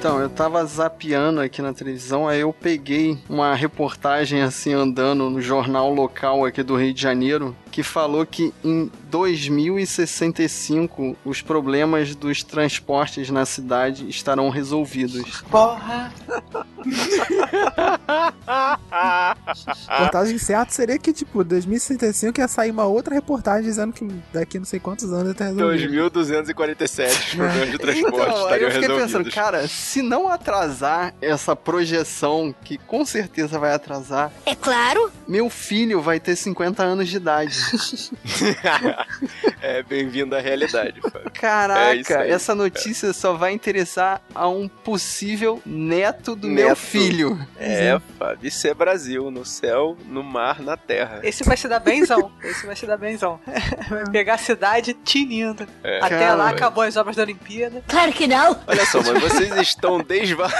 Então, eu tava zapeando aqui na televisão, aí eu peguei uma reportagem assim andando no jornal local aqui do Rio de Janeiro, que falou que em 2065 os problemas dos transportes na cidade estarão resolvidos. Porra! Reportagem certa seria que, tipo, 2065 ia sair uma outra reportagem dizendo que daqui não sei quantos anos ia ter resolvido. 2247 problemas de transporte Então, estariam eu fiquei resolvidos. pensando, cara, se não atrasar essa projeção, que com certeza vai atrasar, É claro. meu filho vai ter 50 anos de idade. é, bem-vindo à realidade, Fábio. É Caraca, aí, essa notícia só vai interessar a um possível neto do meu Neto. filho. É, Fábio, isso é Brasil, no céu, no mar, na terra. Esse vai se dar benzão. Esse vai se dar benzão. Vai pegar a cidade tinindo. É. Até Cara, lá acabou as obras da Olimpíada. Claro que não. Olha só, mas vocês estão desva...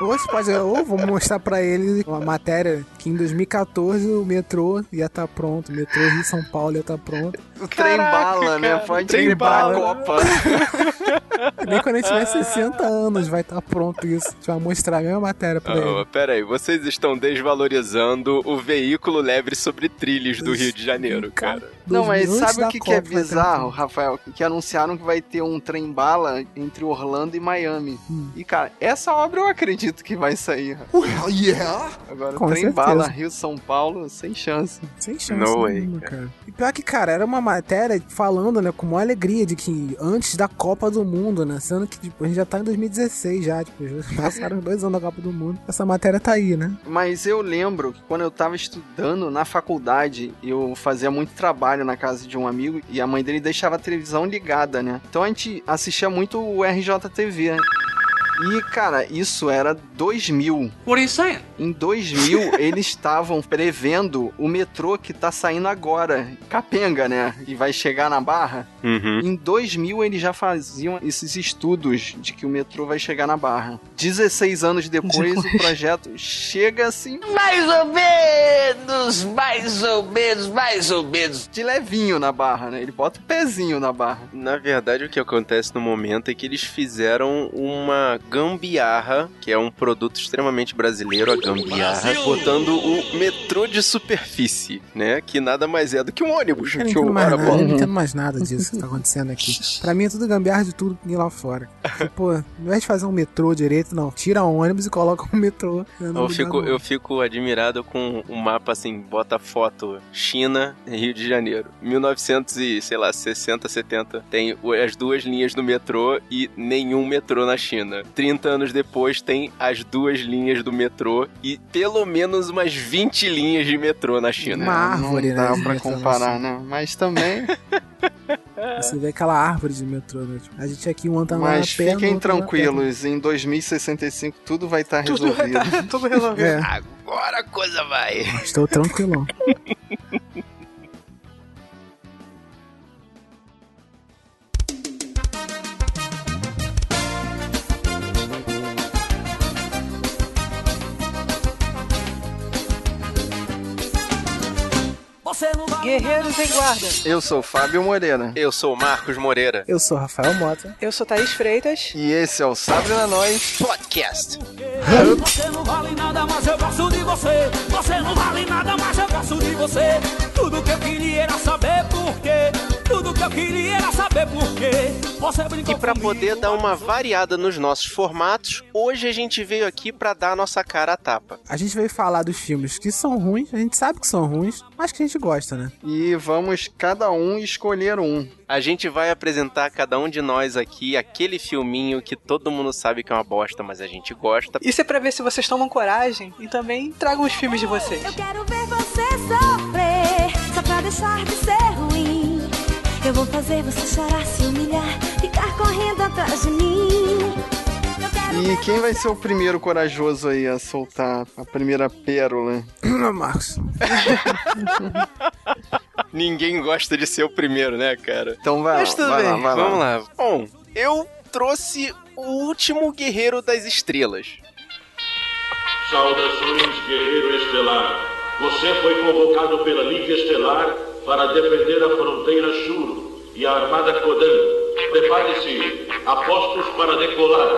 Ou você pode, ou vou mostrar pra ele uma matéria que em 2014 o metrô ia estar pronto, o metrô Rio São Paulo ia estar pronto. O trem bala, né? Pode trem ir pra bala. Copa. Nem quando a gente tiver 60 anos vai estar pronto isso. A gente vai mostrar a mesma matéria pra Ah, ele. pera aí, vocês estão desvalorizando o veículo leve sobre trilhos do Rio de Janeiro, cara. Não, mas sabe o que, que é bizarro, Rafael? Que anunciaram que vai ter um trem bala entre Orlando e Miami. Hum. E, cara, essa obra eu acredito que vai sair. Well, yeah. Agora, Com o trem certeza. bala Rio-São Paulo, sem chance. Sem chance No way, nenhuma, cara. E pior que, cara, era uma matéria falando, né, com maior alegria de que antes da Copa do Mundo, né? Sendo que, tipo, a gente já tá em 2016 já, tipo, já passaram dois anos da Copa do Mundo. Essa matéria tá aí, né? Mas eu lembro que quando eu tava estudando na faculdade, eu fazia muito trabalho na casa de um amigo e a mãe dele deixava a televisão ligada, né? Então a gente assistia muito o RJTV. E, cara, isso era 2000. What are you saying? Em 2000, eles estavam prevendo o metrô que tá saindo agora, Capenga, né? E vai chegar na Barra. Uhum. Em 2000, eles já faziam esses estudos de que o metrô vai chegar na Barra. 16 anos depois, o projeto chega assim, Mais ou menos, mais ou menos, mais ou menos. de levinho na Barra, né? Ele bota o pezinho na Barra. Na verdade, o que acontece no momento é que eles fizeram uma gambiarra, que é um produto extremamente brasileiro, a gambiarra, botando o metrô de superfície, né? Que nada mais é do que um ônibus. Eu não Que entendo o mais nada, eu não entendo mais nada disso que tá acontecendo aqui. Pra mim é tudo gambiarra de tudo que tem lá fora. Pô, ao invés de fazer um metrô direito, não. Tira um ônibus e coloca um metrô. no Eu fico, eu fico admirado com um mapa assim, bota foto China, Rio de Janeiro. 1900 e, sei lá, 60, 70. Tem o- as duas linhas do metrô e nenhum metrô na China. 30 anos depois tem as duas linhas do metrô e pelo menos umas 20 linhas de metrô na China. Uma árvore, não dá né, de pra metrô, comparar, né? Mas também. Você vê aquela árvore de metrô, né? Tipo, a gente aqui, um tá lá mas na perna, fiquem tranquilos, em 2065 tudo vai estar Tudo vai resolvido. tá, tudo resolvido. É, Agora a coisa vai. estou tranquilão. Guerreiros em guarda. Eu sou Fábio Moreira. Eu sou o Marcos Moreira. Eu sou Rafael Mota. Eu sou Thaís Freitas. E esse é o Sabre na Nós. Podcast. Você não vale nada, mas eu gosto de você. Você não vale nada, mas eu gosto de você. Tudo que eu queria era saber por quê. Tudo que eu queria era saber por quê. Você brincou E para poder dar uma variada nos nossos formatos, hoje a gente veio aqui para dar a nossa cara a tapa. A gente veio falar dos filmes que são ruins, a gente sabe que são ruins, mas que a gente gosta, né? E vamos cada um escolher um. A gente vai apresentar a cada um de nós aqui aquele filminho que todo mundo sabe que é uma bosta, mas a gente gosta. Isso é pra ver se vocês tomam coragem e também tragam os filmes de vocês. Eu quero ver você sofrer, só pra deixar de ser ruim. Eu vou fazer você chorar, se humilhar, ficar correndo atrás de mim. E quem vai ser o primeiro corajoso aí a soltar a primeira pérola? Marcos. Ninguém gosta de ser o primeiro, né, cara? Então vai Mas lá, tudo vai lá, bem. vai Vamos lá. lá. Bom, eu trouxe o último guerreiro das estrelas. Saudações, guerreiro estelar. Você foi convocado pela Liga Estelar para defender a fronteira Shuro e a Armada Kodan. Prepare-se, apostos para decolar.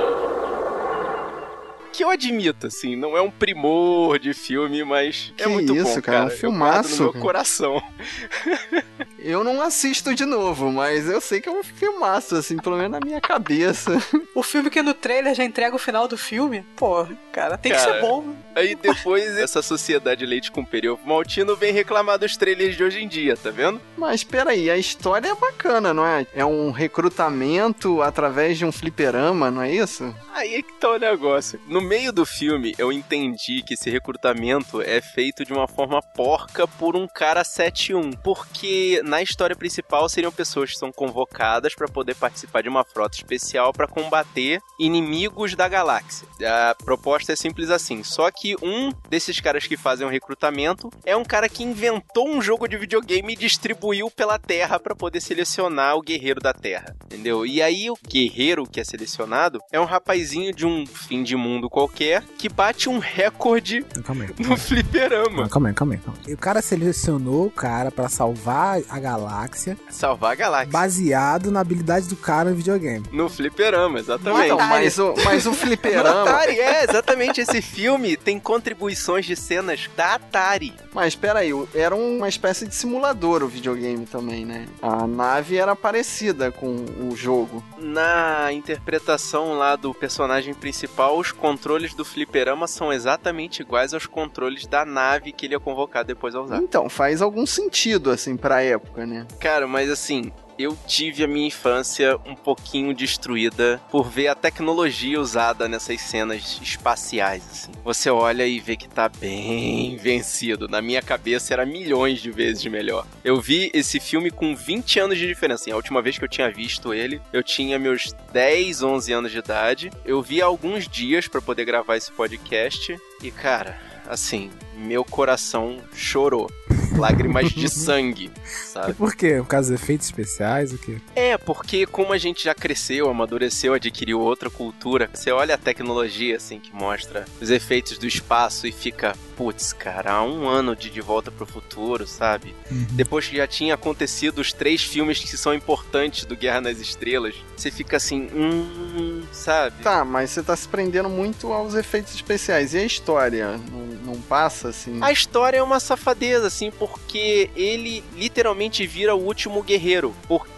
que eu admito, assim, não é um primor de filme, mas é Que muito isso, bom, cara, é um filmaço, no meu cara. coração. Eu não assisto de novo, mas eu sei que é um filmaço, assim, pelo menos na minha cabeça. O filme que no trailer já entrega o final do filme, pô, cara, tem que Cara, ser bom. Aí depois essa sociedade leite com período maltino vem reclamar dos trailers de hoje em dia, tá vendo? Mas peraí, a história é bacana, não é? É um recrutamento através de um fliperama, não é isso? Aí é que tá o negócio. No meio do filme, eu entendi que esse recrutamento é feito de uma forma porca por um cara 7-1. Porque na história principal seriam pessoas que são convocadas pra poder participar de uma frota especial pra combater inimigos da galáxia. A proposta é simples assim. Só que um desses caras que fazem o recrutamento é um cara que inventou um jogo de videogame e distribuiu pela Terra pra poder selecionar o guerreiro da Terra. Entendeu? E aí o guerreiro que é selecionado é um rapazinho de um fim de mundo qualquer que bate um recorde Calma aí. no fliperama. Calma aí, calma aí, calma aí. E o cara selecionou o cara pra salvar a galáxia Salvar a galáxia. baseado na habilidade do cara no videogame. No fliperama, exatamente. Então, mas o, mas o fliperama. Atari, é, exatamente. Esse filme tem contribuições de cenas da Atari. Mas peraí, era uma espécie de simulador o videogame também, né? A nave era parecida com o jogo. Na interpretação lá do personagem principal, os controles do fliperama são exatamente iguais aos controles da nave que ele é convocado depois a usar. Então, faz algum sentido, assim, pra época, né? Cara, mas assim, eu tive a minha infância um pouquinho destruída por ver a tecnologia usada nessas cenas espaciais, assim. Você olha e vê que tá bem vencido. Na minha cabeça era milhões de vezes melhor. Eu vi esse filme com 20 anos de diferença. Assim, a última vez que eu tinha visto ele, eu tinha meus 10, 11 anos de idade. Eu vi alguns dias pra poder gravar esse podcast e, cara, assim, meu coração chorou. Lágrimas de sangue, E sabe? por quê? Por causa dos efeitos especiais, o quê? É, porque como a gente já cresceu, amadureceu, adquiriu outra cultura, você olha a tecnologia, assim, que mostra os efeitos do espaço e fica, putz, cara, há um ano de De Volta pro Futuro, sabe? Depois que já tinha acontecido os três filmes que são importantes do Guerra nas Estrelas, você fica assim, hum, sabe? Tá, mas você tá se prendendo muito aos efeitos especiais. E a história? Não, não passa, assim? A história é uma safadeza, assim, porque ele literalmente vira o último guerreiro. Porque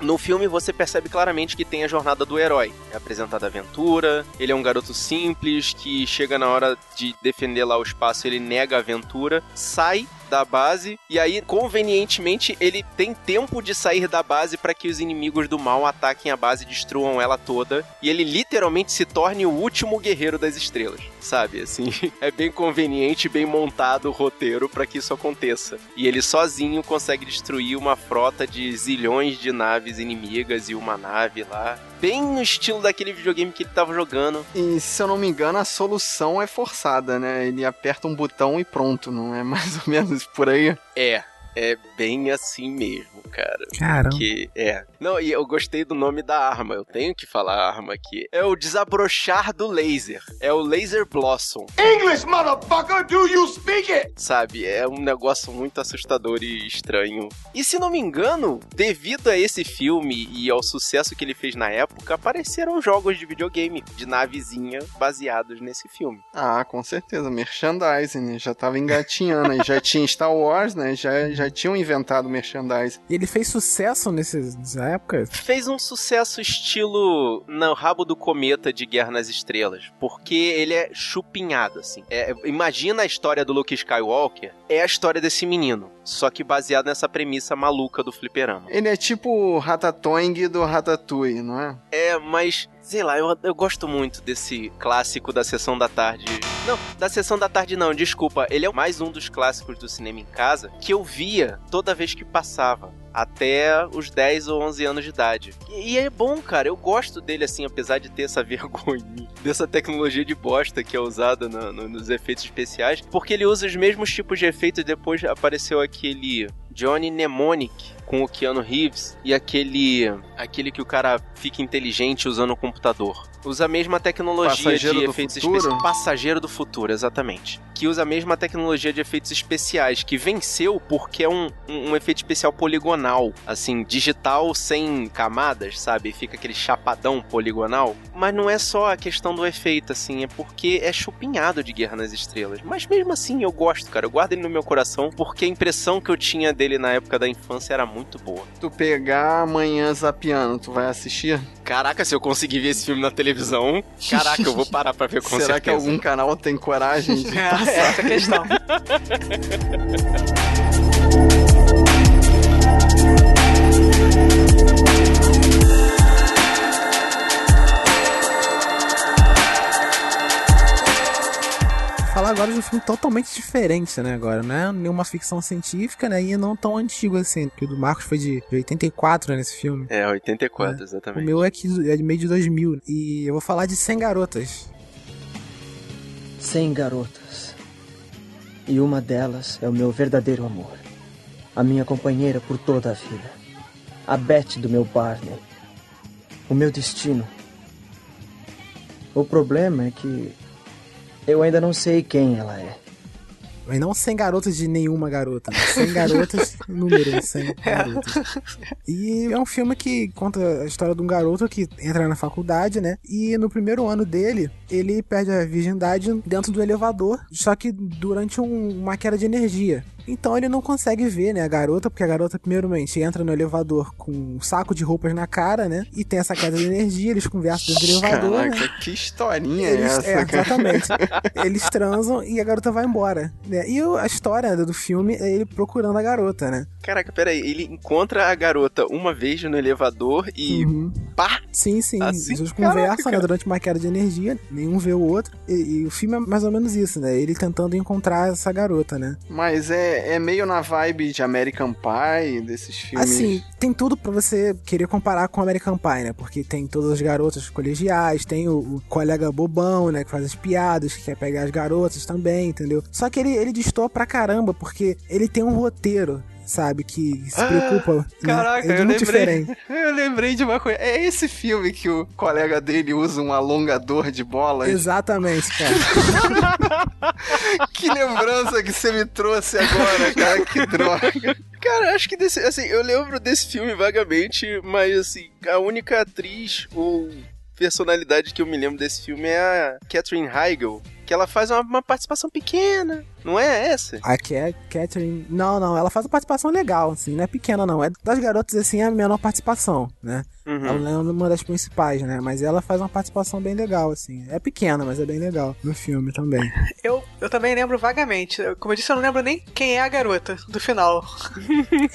no filme você percebe claramente que tem a jornada do herói. É apresentada a aventura, ele é um garoto simples que chega na hora de defender lá o espaço, ele nega a aventura, sai da base e aí convenientemente ele tem tempo de sair da base para que os inimigos do mal ataquem a base e destruam ela toda e ele literalmente se torne o último guerreiro das estrelas, sabe? Assim, é bem conveniente, bem montado o roteiro para que isso aconteça. E ele sozinho consegue destruir uma frota de zilhões de naves inimigas e uma nave lá, bem no estilo daquele videogame que ele tava jogando. E se eu não me engano, a solução é forçada, né? Ele aperta um botão e pronto, não é mais ou menos por aí? É, é bem assim mesmo, cara. Caramba. Que é. Não, e eu gostei do nome da arma. Eu tenho que falar a arma aqui. É o desabrochar do laser. É o Laser Blossom. English, motherfucker, do you speak it? Sabe? É um negócio muito assustador e estranho. E se não me engano, devido a esse filme e ao sucesso que ele fez na época, apareceram jogos de videogame de navezinha baseados nesse filme. Ah, com certeza. Merchandising, né? Já tava engatinhando aí. Já tinha Star Wars, né? Já, já tinham inventado merchandising. E ele fez sucesso nessas, nessa época? fez um sucesso estilo no rabo do cometa de Guerra nas Estrelas, porque ele é chupinhado, assim. É, imagina a história do Luke Skywalker, é a história desse menino, só que baseado nessa premissa maluca do fliperama. Ele é tipo o Ratatouille do Ratatouille, não é? É, mas, sei lá, eu, eu gosto muito desse clássico da Sessão da Tarde. Não, da Sessão da Tarde não, desculpa. Ele é mais um dos clássicos do cinema em casa que eu via toda vez que passava. Até os 10 ou 11 anos de idade. E, é bom, cara. Eu gosto dele, assim, apesar de ter essa vergonha dessa tecnologia de bosta que é usada no- no- nos efeitos especiais. Porque ele usa os mesmos tipos de efeitos. Depois apareceu aquele Johnny Mnemonic com o Keanu Reeves e aquele aquele que o cara fica inteligente usando o computador. Usa a mesma tecnologia Passageiro de efeitos especiais. Passageiro do futuro, exatamente. Que usa a mesma tecnologia de efeitos especiais, que venceu porque é um, um, um efeito especial poligonal, assim, digital sem camadas, sabe? Fica aquele chapadão poligonal. Mas não é só a questão do efeito, assim, é porque é chupinhado de Guerra nas Estrelas. Mas mesmo assim eu gosto, cara. Eu guardo ele no meu coração porque a impressão que eu tinha dele na época da infância era muito boa. Tu pegar amanhã zapiano, tu vai assistir? Caraca, se eu conseguir ver esse filme na televisão, caraca, eu vou parar pra ver com Será que certeza. algum canal tem coragem de Essa é questão. Totalmente diferente, né? Agora, não é nenhuma ficção científica, né? E não tão antigo assim. Porque o do Marcos foi de, de 84, né? Nesse filme. É, 84, O exatamente. meu é, que, é de meio de 2000. E eu vou falar de 100 Garotas. Cem garotas. E uma delas é o meu verdadeiro amor. A minha companheira por toda a vida. A Beth do meu Barney. O meu destino. O problema é que eu ainda não sei quem ela é. Mas não 100 garotas de nenhuma garota. Né? 100 garotas, número 100 garotas. E é um filme que conta a história de um garoto que entra na faculdade, né? E no primeiro ano dele, ele perde a virgindade dentro do elevador, só que durante um- uma queda de energia. Então ele não consegue ver, né, a garota, porque a garota, primeiramente, entra no elevador com um saco de roupas na cara, né? E tem essa queda de energia, eles conversam dentro do elevador, né? Caraca, que historinha é Eles, essa, é, exatamente. Eles transam e a garota vai embora. Né? E a história do filme é ele procurando a garota, né? Caraca, peraí, ele encontra a garota uma vez no elevador e Uhum. pá! Sim, sim. Assim? Eles conversam né, durante uma queda de energia, nenhum vê o outro. E, e o filme é mais ou menos isso, né? Ele tentando encontrar essa garota, né? Mas é, é meio na vibe de American Pie, desses filmes. Assim, tem tudo pra você querer comparar com American Pie, né? Porque tem todas as garotas colegiais, tem o, o colega bobão, né? Que faz as piadas, que quer pegar as garotas também, entendeu? Só que ele, ele destoa pra caramba, porque ele tem um roteiro, sabe? Que se Ah, preocupa. né? Caraca, Ele é eu lembrei. diferente. Eu lembrei de uma coisa. É esse filme que o colega dele usa um alongador de bolas? Exatamente, cara. Que lembrança que você me trouxe agora, cara. Que droga. Cara, acho que desse, assim, eu lembro desse filme vagamente, mas assim, a única atriz ou personalidade que eu me lembro desse filme é a Catherine Heigl, que ela faz uma, uma participação pequena. Não é essa? A Cat, Catherine. Não, não, ela faz uma participação legal, assim, não é pequena, não. É das garotas, assim, é a menor participação, né? Uhum. Ela não é uma das principais, né? Mas ela faz uma participação bem legal, assim. É pequena, mas é bem legal no filme também. Eu, eu também lembro vagamente. Como eu disse, eu não lembro nem quem é a garota do final.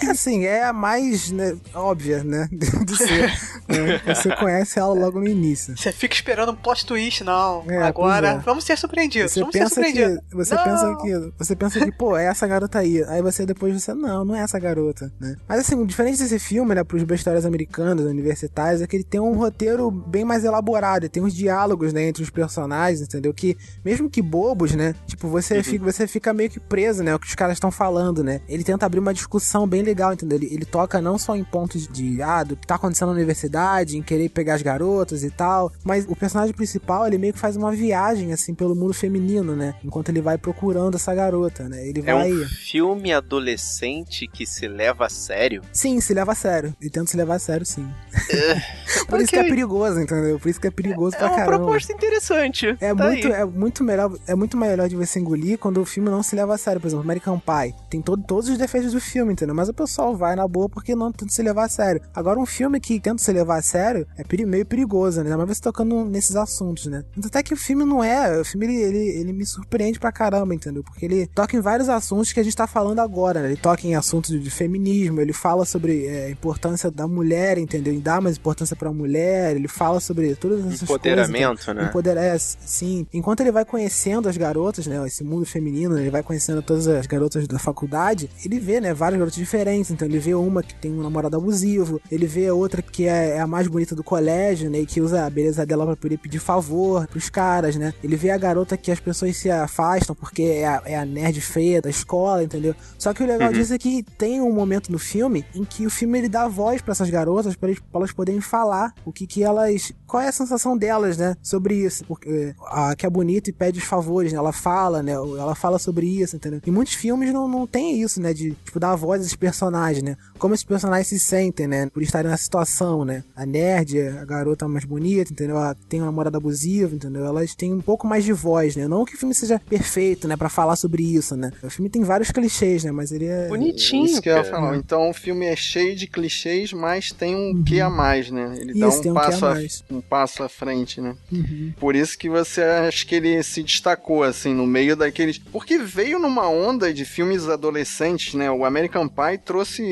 É assim, é a mais né, óbvia, né? De ser. né? Você conhece ela logo no início. Você fica esperando um plot twist, não. É, Agora, é. vamos ser surpreendidos. Você vamos ser pensa que. surpreendidos. Você Não. pensa que. Você pensa que, pô, é essa garota aí. Aí você depois você, não, não é essa garota, né? Mas assim, diferente desse filme, né, pros bastidores americanos, universitários, é que ele tem um roteiro bem mais elaborado, tem uns diálogos, né, entre os personagens, entendeu? Que, mesmo que bobos, né? Tipo, você, fica, você fica meio que preso, né? O que os caras estão falando, né? Ele tenta abrir uma discussão bem legal, entendeu? Ele, ele toca não só em pontos de, ah, do que tá acontecendo na universidade, em querer pegar as garotas e tal, mas o personagem principal, ele meio que faz uma viagem, assim, pelo mundo feminino, né? Enquanto ele vai procurando essa garota, né? Ele É vai. um filme adolescente que se leva a sério. Sim, se leva a sério. Ele tenta se levar a sério, sim. Por isso que é perigoso, entendeu? Por isso que é perigoso É pra uma caramba. proposta interessante. É Tá muito, aí. é muito melhor, é muito melhor de você engolir quando o filme não se leva a sério. Por exemplo, American Pie tem todo, todos os defeitos do filme, entendeu? Mas o pessoal vai na boa porque não tenta se levar a sério. Agora, um filme que tenta se levar a sério é peri- meio perigoso, né? Mas você tocando nesses assuntos, né? Até que o filme não é. O filme ele, ele, ele me surpreende pra caramba, entendeu? Porque ele toca em vários assuntos que a gente tá falando agora, né? Ele toca em assuntos de feminismo, ele fala sobre é, a importância da mulher, entendeu? Em dar mais importância pra mulher, ele fala sobre todas essas coisas. Empoderamento, né? Empoderar, é, sim. Enquanto ele vai conhecendo as garotas, né? Esse mundo feminino, ele vai conhecendo todas as garotas da faculdade, ele vê, né? Várias garotas diferentes. Então ele vê uma que tem um namorado abusivo, ele vê a outra que é, é a mais bonita do colégio, né? E que usa a beleza dela pra poder pedir favor pros caras, né? Ele vê a garota que as pessoas se afastam porque é a, é a nerd feia da escola, entendeu? Só que o legal Uhum. disso é que tem um momento no filme em que o filme ele dá voz pra essas garotas, pra elas poderem falar o que que elas. Qual é a sensação delas, né? Sobre isso. Porque a que é bonita e pede os favores, né? Ela fala, né? Ela fala sobre isso, entendeu? E muitos filmes não, não tem isso, né? De, tipo, dar voz a esses personagens, né? Como esses personagens se sentem, né? Por estarem na situação, né? A nerd, a garota mais bonita, entendeu? Ela tem uma namorada abusiva, entendeu? Elas têm um pouco mais de voz, né? Não que o filme seja perfeito, né? Pra falar sobre isso, né? O filme tem vários clichês, né? Mas ele é... Bonitinho, Isso que eu ia falar. Então o filme é cheio de clichês, mas tem um quê a mais, né? Ele dá Uhum. Isso, um tem um a passo, a mais. um passo à frente, né? Uhum. Por isso que você acha que ele se destacou, assim, no meio daqueles. Porque veio numa onda de filmes adolescentes, né? O American Pie trouxe,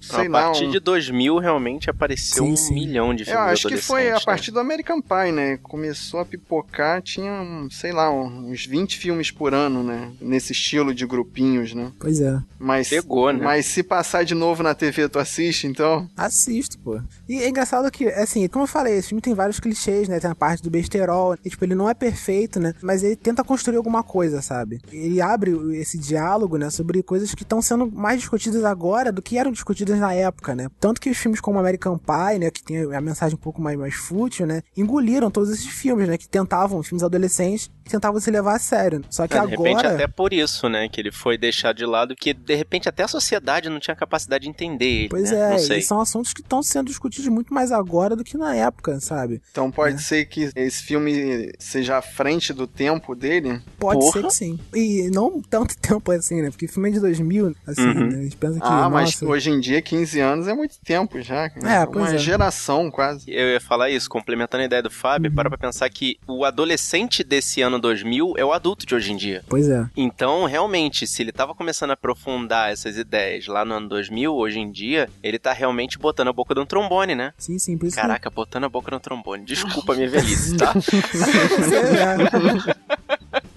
sei a lá. partir um- de 2000 realmente apareceu Sim, um sim. milhão de Eu filmes acho que foi a né? partir do American Pie, né? Começou a pipocar, tinha, um, sei lá, uns 20 filmes por ano, né? Nesse estilo de grupinhos, né? Pois é. Mas, Pegou, né? mas se passar de novo na TV, tu assiste, então. Assisto, pô. E é engraçado que, assim, como eu falei, esse filme tem vários clichês, né? Tem a parte do besterol. E, tipo, ele não é perfeito, né? Mas ele tenta construir alguma coisa, sabe? Ele abre esse diálogo, né? Sobre coisas que estão sendo mais discutidas agora do que eram discutidas na época, né? Tanto que os filmes como American Pie, né? Que tem a mensagem um pouco mais, mais fútil, né? Engoliram todos esses filmes, né? Que tentavam, filmes adolescentes, tentavam se levar a sério. Só que É, de repente agora... até por isso, né, que ele foi deixado de lado, que de repente até a sociedade não tinha capacidade de entender ele, Pois né? é, e são assuntos que estão sendo discutidos muito mais agora do que na época, sabe? Então pode É. ser que esse filme seja à frente do tempo dele. Pode Porra. ser que sim. E não tanto tempo assim, né? Porque o filme é de 2000, assim, Uhum. né? A gente pensa que, Ah, mas nossa... hoje em dia, 15 anos é muito tempo já. cara. É, pois Uma é. geração quase. Eu ia falar isso, complementando a ideia do Fábio, Uhum. para pra pensar que o adolescente desse ano 2000 é o adulto de hoje em dia. Pois é. Então, realmente, se ele tava começando a aprofundar essas ideias lá no ano 2000, hoje em dia, ele tá realmente botando a boca no trombone, né? Sim, sim, por isso Caraca, botando a boca no trombone. Desculpa minha velhice, tá?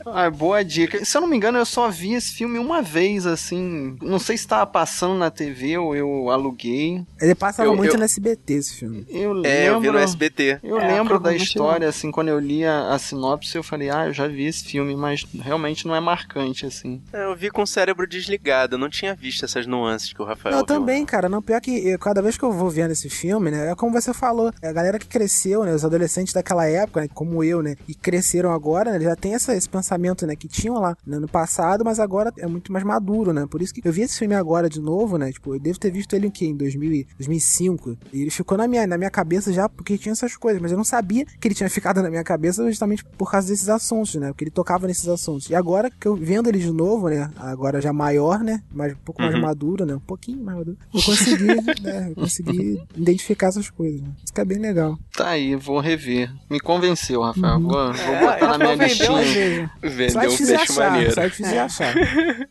Ah, boa dica. Se eu não me engano, eu só vi esse filme uma vez, assim. Não sei se tava passando na TV ou eu aluguei. Ele passava Eu- muito eu- no SBT, esse filme. Eu lembro. É, eu vi no SBT. Eu É, lembro da história, assim, quando eu li a, a sinopse, eu falei, ah, eu já vi esse filme, mas realmente não é marcante, assim. É, Eu vi com o cérebro desligado, eu não tinha visto essas nuances que o Rafael Eu viu. também, cara. Não, pior que eu- cada vez que eu vou vendo esse filme, né? É como você falou. É a galera que cresceu, né? Os adolescentes daquela época, né, como eu, né? E cresceram agora, né? Já tem essa, esse pensamento, né? Que tinham lá né, no passado, mas agora é muito mais maduro, né? Por isso que eu vi esse filme agora de novo, né? Tipo, eu devo ter visto ele o quê? Em 2000, e- 2005. E ele ficou na minha, na minha cabeça já porque tinha essas coisas. Mas eu não sabia que ele tinha ficado na minha cabeça justamente por causa desses assuntos, né? Porque ele tocava nesses assuntos. E agora que eu vendo ele de novo, né? Agora já maior, né? Mas um pouco mais Uhum. maduro, né? Um pouquinho mais maduro. Eu consegui, né? Eu consegui identificar essas coisas. Né? Isso que é bem legal. Tá aí, vou rever. Me convenceu, Rafael. Uhum. Vou, vou É, botar na minha listinha. É Vendeu um peixe achar. maneiro. Só é achar.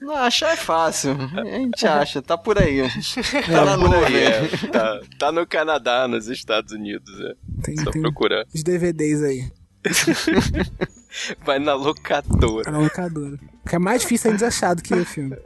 Não, achar é fácil. A gente acha, tá por aí. Tá É, na Por nuvem. aí, é. tá, tá no Canadá, nos Estados Unidos, é. Tem, Só tem procurar. os DVDs aí. Vai na locadora. Na locadora. Que é mais difícil ainda achar do que o filme.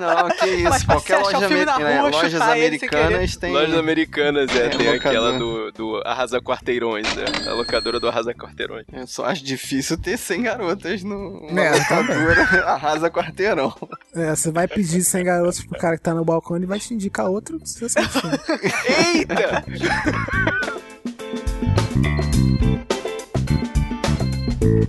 Não, que Mas isso. pra Qualquer você achar o loja filme na americana. rua, lojas americanas tem. Lojas americanas, é, É, tem locadora. aquela do, do Arrasa Quarteirões, é. A locadora do Arrasa Quarteirões. Eu só acho difícil ter 100 garotas no É, locadora arrasa quarteirão. É, você vai pedir 100 garotos pro cara que tá no balcão e vai te indicar outro se você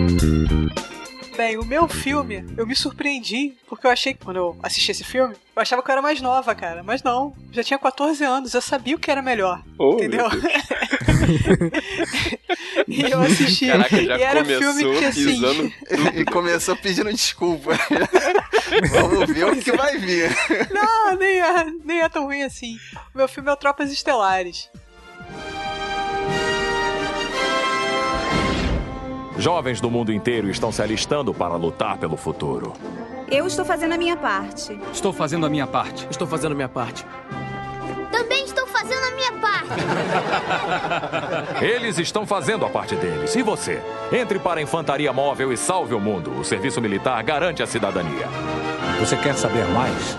assistir. Bem, o meu filme, eu me surpreendi, porque eu achei que quando eu assisti esse filme, eu achava que eu era mais nova, cara. Mas não, já tinha 14 anos, eu sabia o que era melhor. Oh, entendeu? e eu assisti. Caraca, já e era um filme que assim. pisando. E começou pedindo desculpa. Vamos ver o que vai vir. Não, nem é, nem é tão ruim assim. O meu filme é o Tropas Estelares. Jovens do mundo inteiro estão se alistando para lutar pelo futuro. Eu estou fazendo a minha parte. Estou fazendo a minha parte. Estou fazendo a minha parte. Também estou fazendo a minha parte. Eles estão fazendo a parte deles. E você? Entre para a Infantaria Móvel e salve o mundo. O serviço militar garante a cidadania. Você quer saber mais?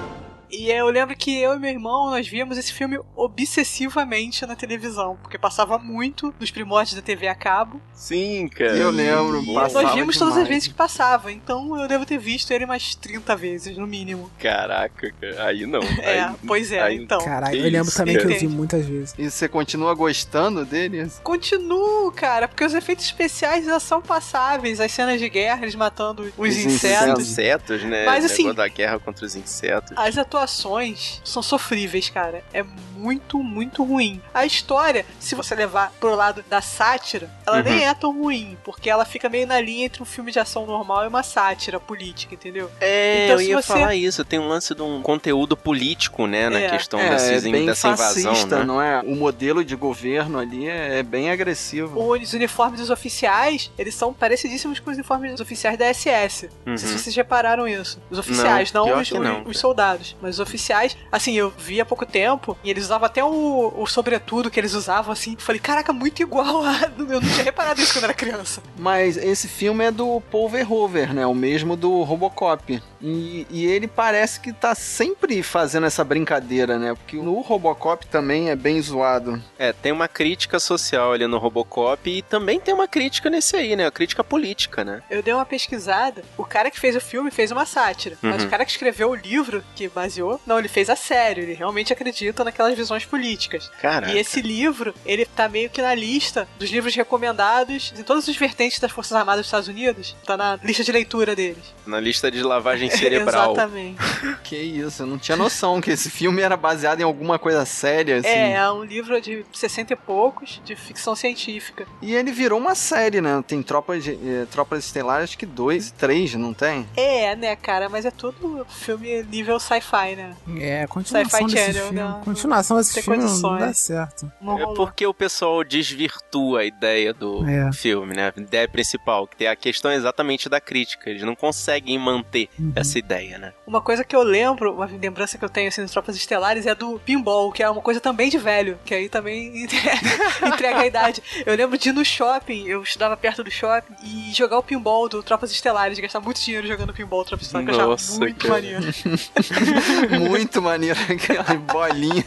E eu lembro que eu e meu irmão, nós víamos esse filme obsessivamente na televisão, porque passava muito nos primórdios da TV a cabo. Sim, cara. Eu lembro, E passava nós vimos todas as demais. vezes que passava, então eu devo ter visto ele umas 30 vezes, no mínimo. Caraca, cara. aí não. É, Aí- pois é, aí- então. Caralho, Que eu lembro isso, também que eu vi muitas vezes. E você continua gostando dele? Continuo, cara, porque os efeitos especiais já são passáveis. As cenas de guerra, eles matando os, Os insetos. Insetos, né? Mas, assim- da guerra contra os insetos. As atuações são sofríveis, cara. É muito, muito ruim. A história, se você levar pro lado da sátira, ela Uhum. nem é tão ruim, porque ela fica meio na linha entre um filme de ação normal e uma sátira política, entendeu? É, Então, eu se ia você- falar isso. Tem um lance de um conteúdo político, né? Na É. questão é, dessas, é bem dessa fascista, invasão, né? não é? O modelo de governo ali é, é bem agressivo. Os uniformes dos oficiais, eles são parecidíssimos com os uniformes dos oficiais da SS. Não sei se Uhum. vocês repararam isso. Os oficiais, Não, não, os, não, os soldados. Mas oficiais, assim, eu vi há pouco tempo e eles usavam até o, o sobretudo que eles usavam, assim. Falei, caraca, muito igual a. Eu não tinha reparado isso quando era criança. Mas esse filme é do Paul Verhoeven, né? O mesmo do Robocop. E, e ele parece que tá sempre fazendo essa brincadeira, né? Porque no Robocop também é bem zoado. É, tem uma crítica social ali no Robocop e também tem uma crítica nesse aí, né? A crítica política, né? Eu dei uma pesquisada. O cara que fez o filme fez uma sátira. Mas Uhum. o cara que escreveu o livro, que baseou, não, ele fez a sério. Ele realmente acredita naquelas visões políticas. Caraca. E esse livro, ele tá meio que na lista dos livros recomendados em todas as vertentes das Forças Armadas dos Estados Unidos. Tá na lista de leitura deles. Na lista de lavagem cerebral. Exatamente. Que isso, eu não tinha noção que esse filme era baseado em alguma coisa séria, assim. É, é um livro de 60 e poucos, de ficção científica. E ele virou uma série, né? Tem Tropas, de, eh, Tropas Estelares, acho que dois e três, não tem? É, né, cara? Mas é tudo filme nível sci-fi, né? É, continuação Sci-Fi desse Channel, filme. não- continuação desse filme não condições. dá certo. Não É porque o pessoal desvirtua a ideia do É. filme, né? A ideia principal, que tem a questão exatamente da crítica. Eles não conseguem manter Uhum. Essa ideia, né? Uma coisa que eu lembro, uma lembrança que eu tenho assim, das Tropas Estelares é do pinball, que é uma coisa também de velho, que aí também entrega a idade. Eu lembro de ir no shopping, eu estudava perto do shopping, e jogar o pinball do Tropas Estelares, gastar muito dinheiro jogando pinball do Tropas Estelares, que eu Nossa, achava muito cara. maneiro. Muito maneiro aquela bolinha.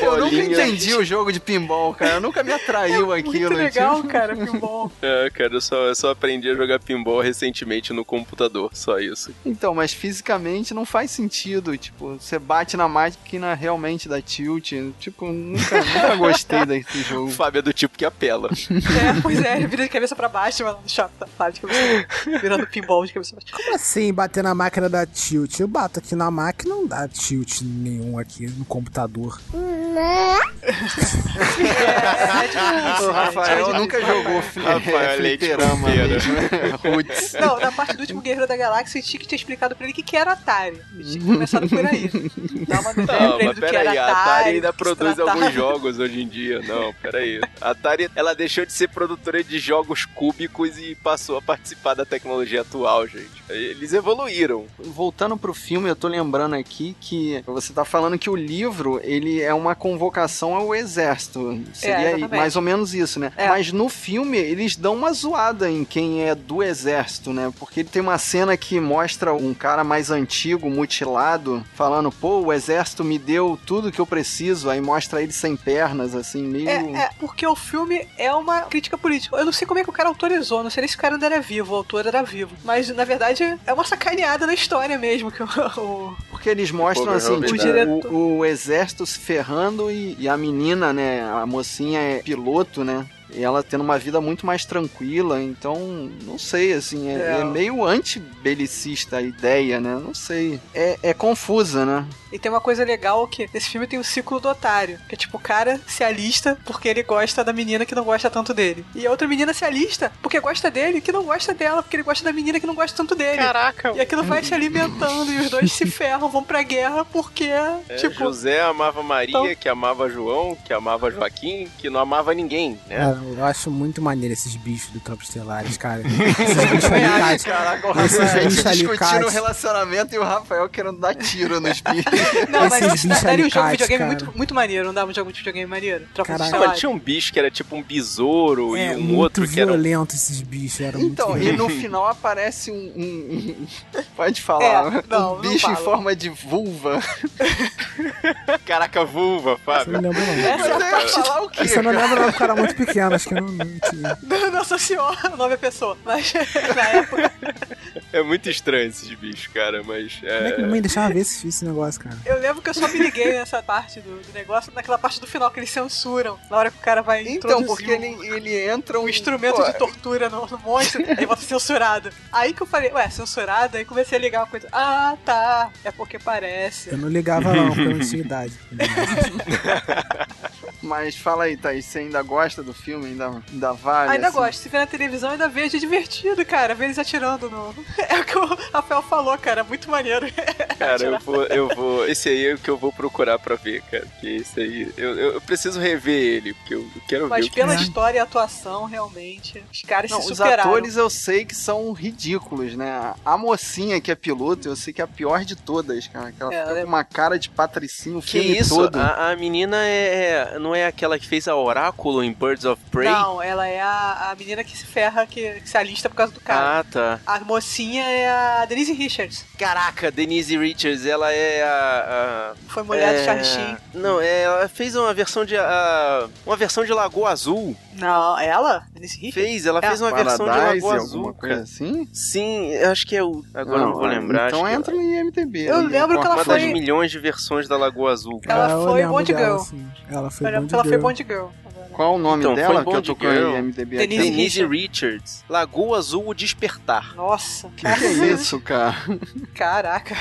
Eu nunca entendi o jogo de pinball, cara. Nunca me atraiu aquilo. Muito legal, tipo. cara, pinball. É, cara, eu só, eu só aprendi a jogar pinball recentemente no computador, só isso. Então, mas fisicamente não faz sentido. Tipo, você bate na máquina realmente da tilt. Tipo, nunca, nunca gostei desse O jogo. Fábio é do tipo que apela. É, pois é, ele vira de cabeça pra baixo, mas no shopping, tá, para de cabeça virando pinball de cabeça pra baixo. Como assim bater na máquina da tilt? Eu bato aqui na máquina, não dá tilt nenhum aqui no computador. É, tipo, O Rafael gente, nunca jogou Rafael é, Leite fliperama mesmo. Não, na parte do último Guerreiro da Galáxia, tinha que ter explicado pra ele o que, que era Atari. Tinha começado por aí. Dá uma Não, ele mas peraí, a Atari. Atari ainda produz tratava. alguns jogos hoje em dia. Não, peraí. A Atari, ela deixou de ser produtora de jogos cúbicos e passou a participar da tecnologia atual, gente. Eles evoluíram. Voltando pro filme, eu tô lembrando aqui que você tá falando que o livro, ele é uma convocação ao exército. Seria exatamente. mais ou menos isso, né? É. Mas no filme, eles dão uma zoada em quem é do exército, né? Porque tem uma cena que mostra um cara mais antigo, mutilado, falando, pô, o exército me deu tudo que eu preciso. Aí mostra ele sem pernas, assim, meio... É, é, porque o filme é uma crítica política. Eu não sei como é que o cara autorizou, não sei nem se o cara ainda era vivo, o autor era vivo. Mas, na verdade, é uma sacaneada na história mesmo, que o... o- Porque eles mostram Pô, assim, meu, tipo, o, o exército se ferrando e, e a menina, né, a mocinha é piloto, né? E ela tendo uma vida muito mais tranquila, então, não sei, assim, é, É. é meio anti-belicista a ideia, né? Não sei. É, é confusa, né? E tem uma coisa legal que nesse filme tem o ciclo do otário. Que é tipo, o cara se alista porque ele gosta da menina que não gosta tanto dele. E a outra menina se alista porque gosta dele que não gosta dela, porque ele gosta da menina que não gosta tanto dele. Caraca. E aquilo vai se alimentando e os dois se ferram, vão pra guerra porque, É, tipo, José amava Maria, Então- que amava João, que amava Joaquim, que não amava ninguém, né? Cara, eu acho muito maneiro esses bichos do Tropas Estelares, cara. Esses bichos. Caraca, o Rafael discutindo o relacionamento e o Rafael querendo dar tiro nos bichos. Não, mas Esses isso bichos daria um jogo de videogame cara. muito, muito maneiro, não dava um jogo de videogame maneiro? Tropa Caralho. de Não, tinha um bicho que era tipo um besouro É, e um outro que era violento esses bichos. Era Então, muito e no final aparece um, um- um- Pode falar. É, não, um não bicho em forma de vulva. Caraca, vulva, Você Fábio. não lembra, não. Essa é a Mas eu ia falar o quê? Você não cara? lembra, não, era muito pequeno, acho que eu não, não tinha. Nossa senhora, o nome é pessoa. Mas na época É muito estranho esses bichos, cara, mas. Como é que É... minha mãe deixava ver esse, esse negócio, cara? eu lembro que eu só me liguei nessa parte do, do negócio, naquela parte do final que eles censuram. Na hora que o cara vai Então, porque ele, ele entra um um instrumento Pô, de tortura no, no monstro, aí bota censurado. Aí que eu falei, ué, censurado? Aí comecei a ligar uma coisa. Ah, tá. É porque parece. Eu não ligava, não, porque eu não tinha idade. Mas fala aí, Thaís, você ainda gosta do filme? Ainda, ainda vale? Ainda assim? gosto. Se ver na televisão, ainda vejo. É divertido, cara. Ver eles atirando no. É o que o Rafael falou, cara. É muito maneiro. Cara, eu vou, eu vou. Esse aí é o que eu vou procurar pra ver, cara. Porque esse aí. Eu, eu, preciso rever ele, porque eu quero Mas ver o que. pela é. história e atuação, realmente, os caras Não, se os superaram. atores eu sei que são ridículos, né? A mocinha que é piloto, eu sei que é a pior de todas, cara. Que ela É, fica ela é- com uma cara de patricinho o Que filme isso? todo. A, a menina é, é- Não é aquela que fez a Oráculo em Birds of Prey? Não, ela é a, a menina que se ferra, que, que se alista por causa do cara. Ah, tá. A mocinha é a Denise Richards. Caraca, Denise Richards, ela é a. a- Foi mulher do é- Charlie Sheen. Não, é, ela fez uma versão de. a- uma versão de Lagoa Azul. Não, ela? Denise Richards? Fez, ela É. fez uma versão de Paradise, Lagoa alguma Azul. coisa Cara. assim? Sim, eu acho que é o. Agora eu não vou lembrar. Então entra no IMDB. Eu aí, lembro que ela Uma foi- das milhões de versões da Lagoa Azul. Ela eu foi Bond Girl. sim. Ela foi Bond ela foi Girl. Qual o nome Então, dela foi que eu tô com o Girl. IMDB aqui? Denise Richards. Lagoa Azul o Despertar. Nossa, Que que é isso, cara? caraca.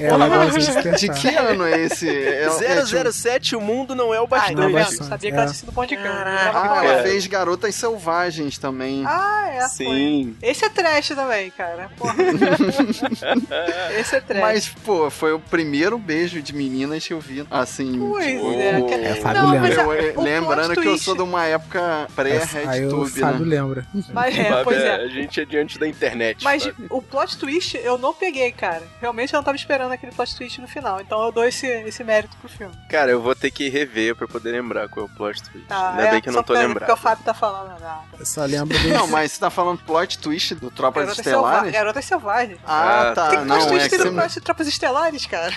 Ela gosta de despertar. De que ano é esse? É, é tipo- 007, o mundo não é o Ah, bastante. vendo? bastante, Sabia que é. ela tinha sido Bond Girl. Ah, ela fez Garotas Selvagens também. Ah, é. Foi. Sim. Esse é trash também, cara. Porra. Esse é trash. Mas, pô, foi o primeiro beijo de meninas que eu vi, assim. Pois tipo, é. que- É, Fábio Não, mas a- eu- o lembrando que eu sou uma época pré-RedTube, né? lembra. Mas é, pois é, é. A gente é diante da internet. Mas Fábio. o plot twist eu não peguei, cara. Realmente eu não tava esperando aquele plot twist no final. Então eu dou esse, esse mérito pro filme. Cara, eu vou ter que rever pra poder lembrar qual é o plot twist. Tá, Ainda é, bem que eu não tô pega lembrado. Porque o Fábio tá falando. Ah, Eu só lembro do... Não, mas você tá falando plot twist do Tropas Garotas Selva Estelares? Garotas Selvagens. Ah, Ah, tá. Tem não, plot é twist que no você... plot de Tropas Estelares, cara.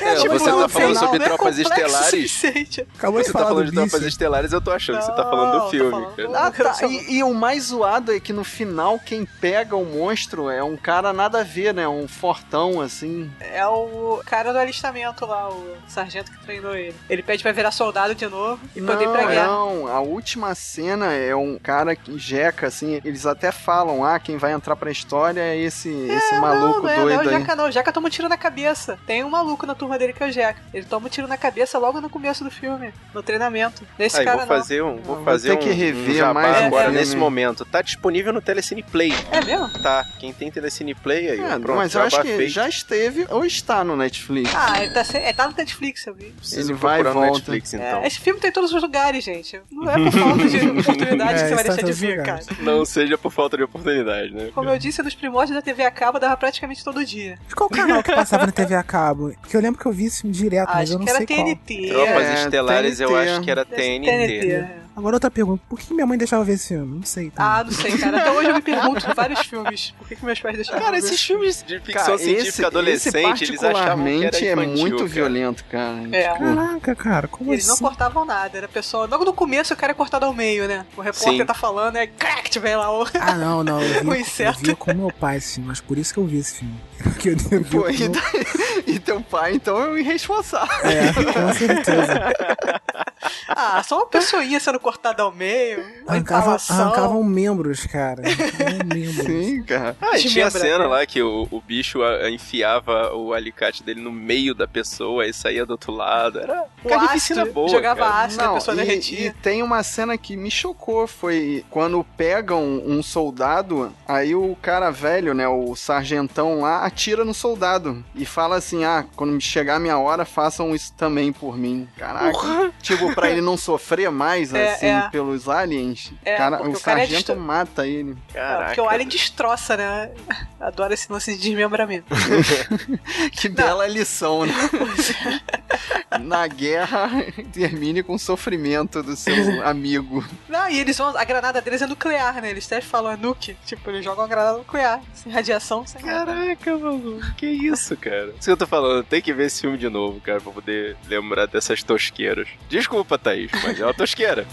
É, Tipo, você tá falando final, sobre não é tropas estelares? Acabou de Você tá falar falando do de tropas bicho. Eu tô achando que você tá Não, falando do filme. falando cara. do- Ah, tá. E, e o mais zoado é que no final quem pega o monstro é um cara nada a ver, né? Um fortão, assim. É o cara do alistamento lá, o sargento que treinou ele. Ele pede pra virar soldado de novo e poder ir pra Não, guerra. não. A última cena é um cara que jeca, assim. Eles até falam, ah, quem vai entrar pra história é esse, esse maluco não, não é, doido não é o aí. Jeca não. O Jeca toma um tiro na cabeça. Tem um maluco na turma dele que é o Jeca. Ele toma um tiro na cabeça logo no começo do filme, no treinamento. Nesse Aí, cara vou fazer um, vou vou fazer ter um, que rever um jabá mais agora filme. nesse momento. Tá disponível no Telecine Play. É mesmo? Tá, quem tem Telecine Play aí, É, pronto, mas eu acho que feito. já esteve ou está no Netflix. Ah, ele tá, se- é, tá no Netflix, eu vi. Ele vai e volta. Netflix, É, então. esse filme tem em todos os lugares, gente. Não é por falta de oportunidade É, que você vai em deixar de ver, cara. Não seja por falta de oportunidade, né? Como eu disse, nos primórdios da TV a cabo dava praticamente todo dia. E Qual canal que passava na TV a cabo? Porque eu lembro que eu vi filme direto, mas Acho eu não que era sei qual. TNT. Tropas É, Estelares eu acho que era TNT. É. Agora outra pergunta, por que minha mãe deixava ver esse filme? Não sei. Tá? Ah, não sei, cara. Até hoje eu me pergunto em vários filmes. Por que, que meus pais deixaram Cara, ver esses esse filmes de ficção Cara, científica esse, adolescente, esse eles achavam que era particularmente é infantil, muito cara. violento, cara. É. Tipo, Caraca, cara, como Eles não assim? cortavam nada, era pessoa. Logo no começo o cara é cortado ao meio, né? O repórter Sim. tá falando, é crack, vem lá o. Ah, não, não. Eu O via, eu via com meu pai esse filme, mas por isso que eu vi esse filme. Porque eu vi Pô, e, meu... e teu pai, então, é um irresponsável. É, com certeza. Ah, só uma pessoinha sendo cortada ao meio. Arrancava, arrancavam membros, cara. Arrancavam membros. Sim, cara. Ah, e tinha a cena lá que o, o bicho a- enfiava o alicate dele no meio da pessoa e saía do outro lado. Era carnificina ácido, boa. jogava cara. ácido, a pessoa e, derretia. e tem uma cena que me chocou, foi quando pegam um soldado, aí o cara velho, né, o sargentão lá, atira no soldado e fala assim, ah, quando chegar a minha hora, façam isso também por mim. Caraca, tipo, pra ele não sofrer mais, É, assim, é. pelos aliens, É, cara, o é sargento mata ele. É, Caraca. porque o Alien destroça né? Adoro esse lance de desmembramento. que bela lição, né? Na guerra, termine com o sofrimento do seu amigo. Não, e eles vão. A granada deles é nuclear, né? Eles até falam é nuke. Tipo, eles jogam a granada nuclear. Sem radiação, sem. Caraca, mano. Que isso, cara? Isso que eu tô falando, tem que ver esse filme de novo, cara, pra poder lembrar dessas tosqueiras. Desculpa, Thaís, mas é uma tosqueira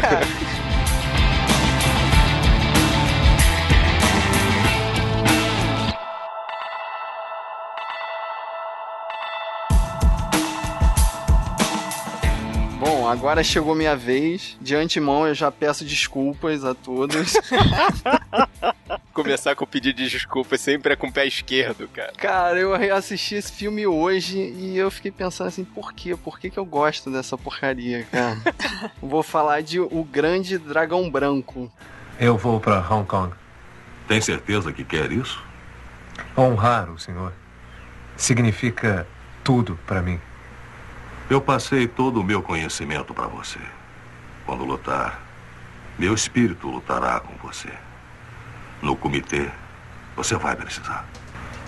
cara. Bom, agora chegou minha vez. De antemão, eu já peço desculpas a todos. Começar com o pedido de desculpa sempre é com o pé esquerdo, cara. Cara, eu reassisti esse filme hoje e eu fiquei pensando assim, por quê? Por que, que eu gosto dessa porcaria, cara? Vou falar de O Grande Dragão Branco. Eu vou para Hong Kong. Tem certeza que quer isso? Honrar o senhor significa tudo para mim. Eu passei todo o meu conhecimento para você. Quando lutar, meu espírito lutará com você. No comitê, você vai precisar.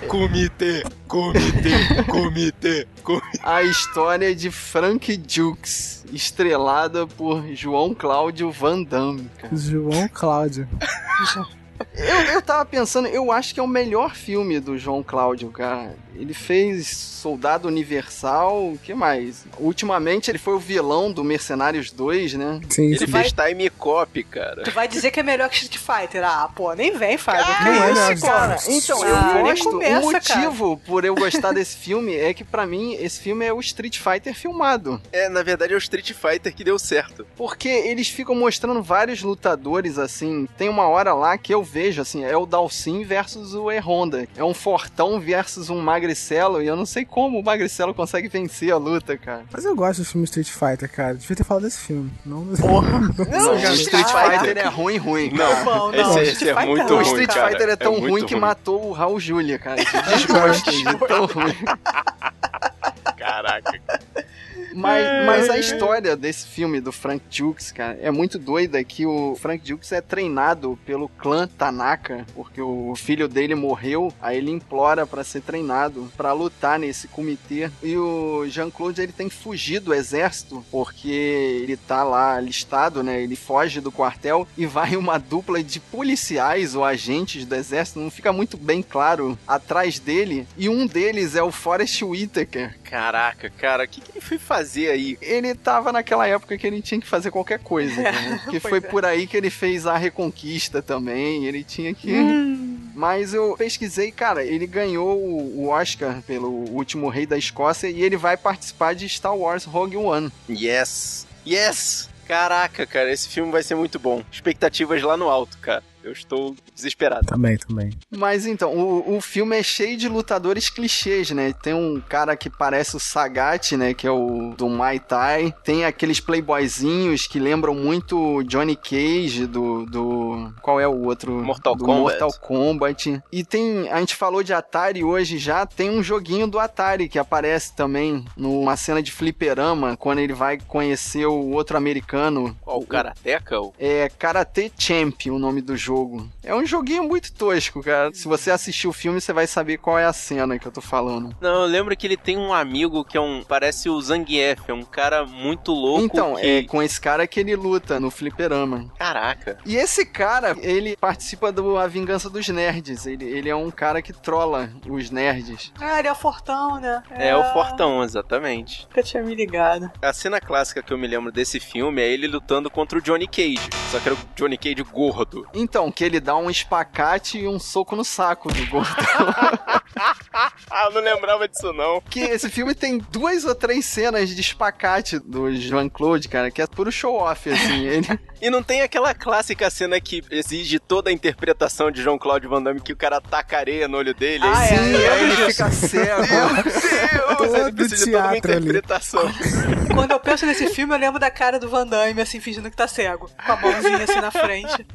Comitê, comitê, comitê, comitê. A história de Frank Dukes, estrelada por João Cláudio Van Damme. Cara. João Cláudio. Eu, eu tava pensando, eu acho que é o melhor filme do João Cláudio, cara. Ele fez Soldado Universal, o que mais? Ultimamente ele foi o vilão do Mercenários 2, né? Sim, Ele sim. fez Time Cop, cara. Tu vai dizer que é melhor que Street Fighter? Ah, pô, nem vem, Fábio. Ah, não é, isso, cara? Então, Ah, eu nem gosto. começa, o cara. motivo por eu gostar desse filme é que, pra mim, esse filme é o Street Fighter filmado. É, na verdade é o Street Fighter que deu certo. Porque eles ficam mostrando vários lutadores, assim. Tem uma hora lá que eu vejo, assim, é o Dalsin versus o E-Honda. É um fortão versus um magricelo, e eu não sei como o magricelo consegue vencer a luta, cara. Mas eu gosto do filme Street Fighter, cara. Devia ter falado desse filme. Não, Não, cara, Street Street Fighter é ruim, ruim. Não, bom, não, esse, Street esse é muito não. O ruim, Street cara. Fighter é tão muito ruim que matou o Raul Julia, cara. Isso É de tão ruim. Caraca. Mas, mas a história desse filme do Frank Dukes, cara, é muito doida que o Frank Dukes é treinado pelo clã Tanaka, porque o filho dele morreu, aí ele implora pra ser treinado pra lutar nesse comitê. E o Jean-Claude ele tem que fugir do exército, porque ele tá lá listado, né? Ele foge do quartel e vai uma dupla de policiais ou agentes do exército, não fica muito bem claro, atrás dele, e um deles é o Forrest Whitaker, Caraca, cara, o que, que ele foi fazer aí? ele tava naquela época que ele tinha que fazer qualquer coisa, né? Que foi é. por aí que ele fez a Reconquista também, ele tinha que... Hum. Mas eu pesquisei, cara, ele ganhou o o Oscar pelo Último Rei da Escócia e ele vai participar de Star Wars Rogue One. Yes! Yes! Caraca, cara, esse filme vai ser muito bom. Expectativas lá no alto, cara. Eu estou desesperado. também, também. Mas então, o, o filme é cheio de lutadores clichês, né? Tem um cara que parece o Sagat, né? Que é o do Muay Thai. Tem aqueles playboyzinhos que lembram muito o Johnny Cage do, do... Qual é o outro? Mortal do Kombat. Mortal Kombat. E tem... A gente falou de Atari hoje já. Tem um joguinho do Atari que aparece também numa cena de fliperama, quando ele vai conhecer o outro americano. Ó, o Karateka? É Karate Champ o nome do jogo. É um joguinho muito tosco, cara. Se você assistir o filme, você vai saber qual é a cena que eu tô falando. Não, eu lembro que ele tem um amigo que é um. Parece o Zangief, é um cara muito louco. então, que... é com esse cara que ele luta no fliperama. Caraca. E esse cara, ele participa do A Vingança dos Nerds. Ele, ele é um cara que trola os nerds. Ah, ele é o Fortão, né? É, o Fortão, exatamente. Nunca tinha me ligado. A cena clássica que eu me lembro desse filme é ele lutando contra o Johnny Cage. Só que era o Johnny Cage gordo. Então, que ele dá um espacate e um soco no saco do gordo. ah, eu não lembrava disso não. que esse filme tem duas ou três cenas de espacate do Jean-Claude, cara, que é puro show-off, assim. Ele... E não tem aquela clássica cena que exige toda a interpretação de Cláudio Van Damme que o cara taca areia no olho dele. Ah, aí é, aí ele fica cego. Meu Deus! ele precisa de toda uma teatro ali. interpretação. Quando eu penso nesse filme, eu lembro da cara do Van Damme, assim, fingindo que tá cego. Com a mãozinha assim na frente.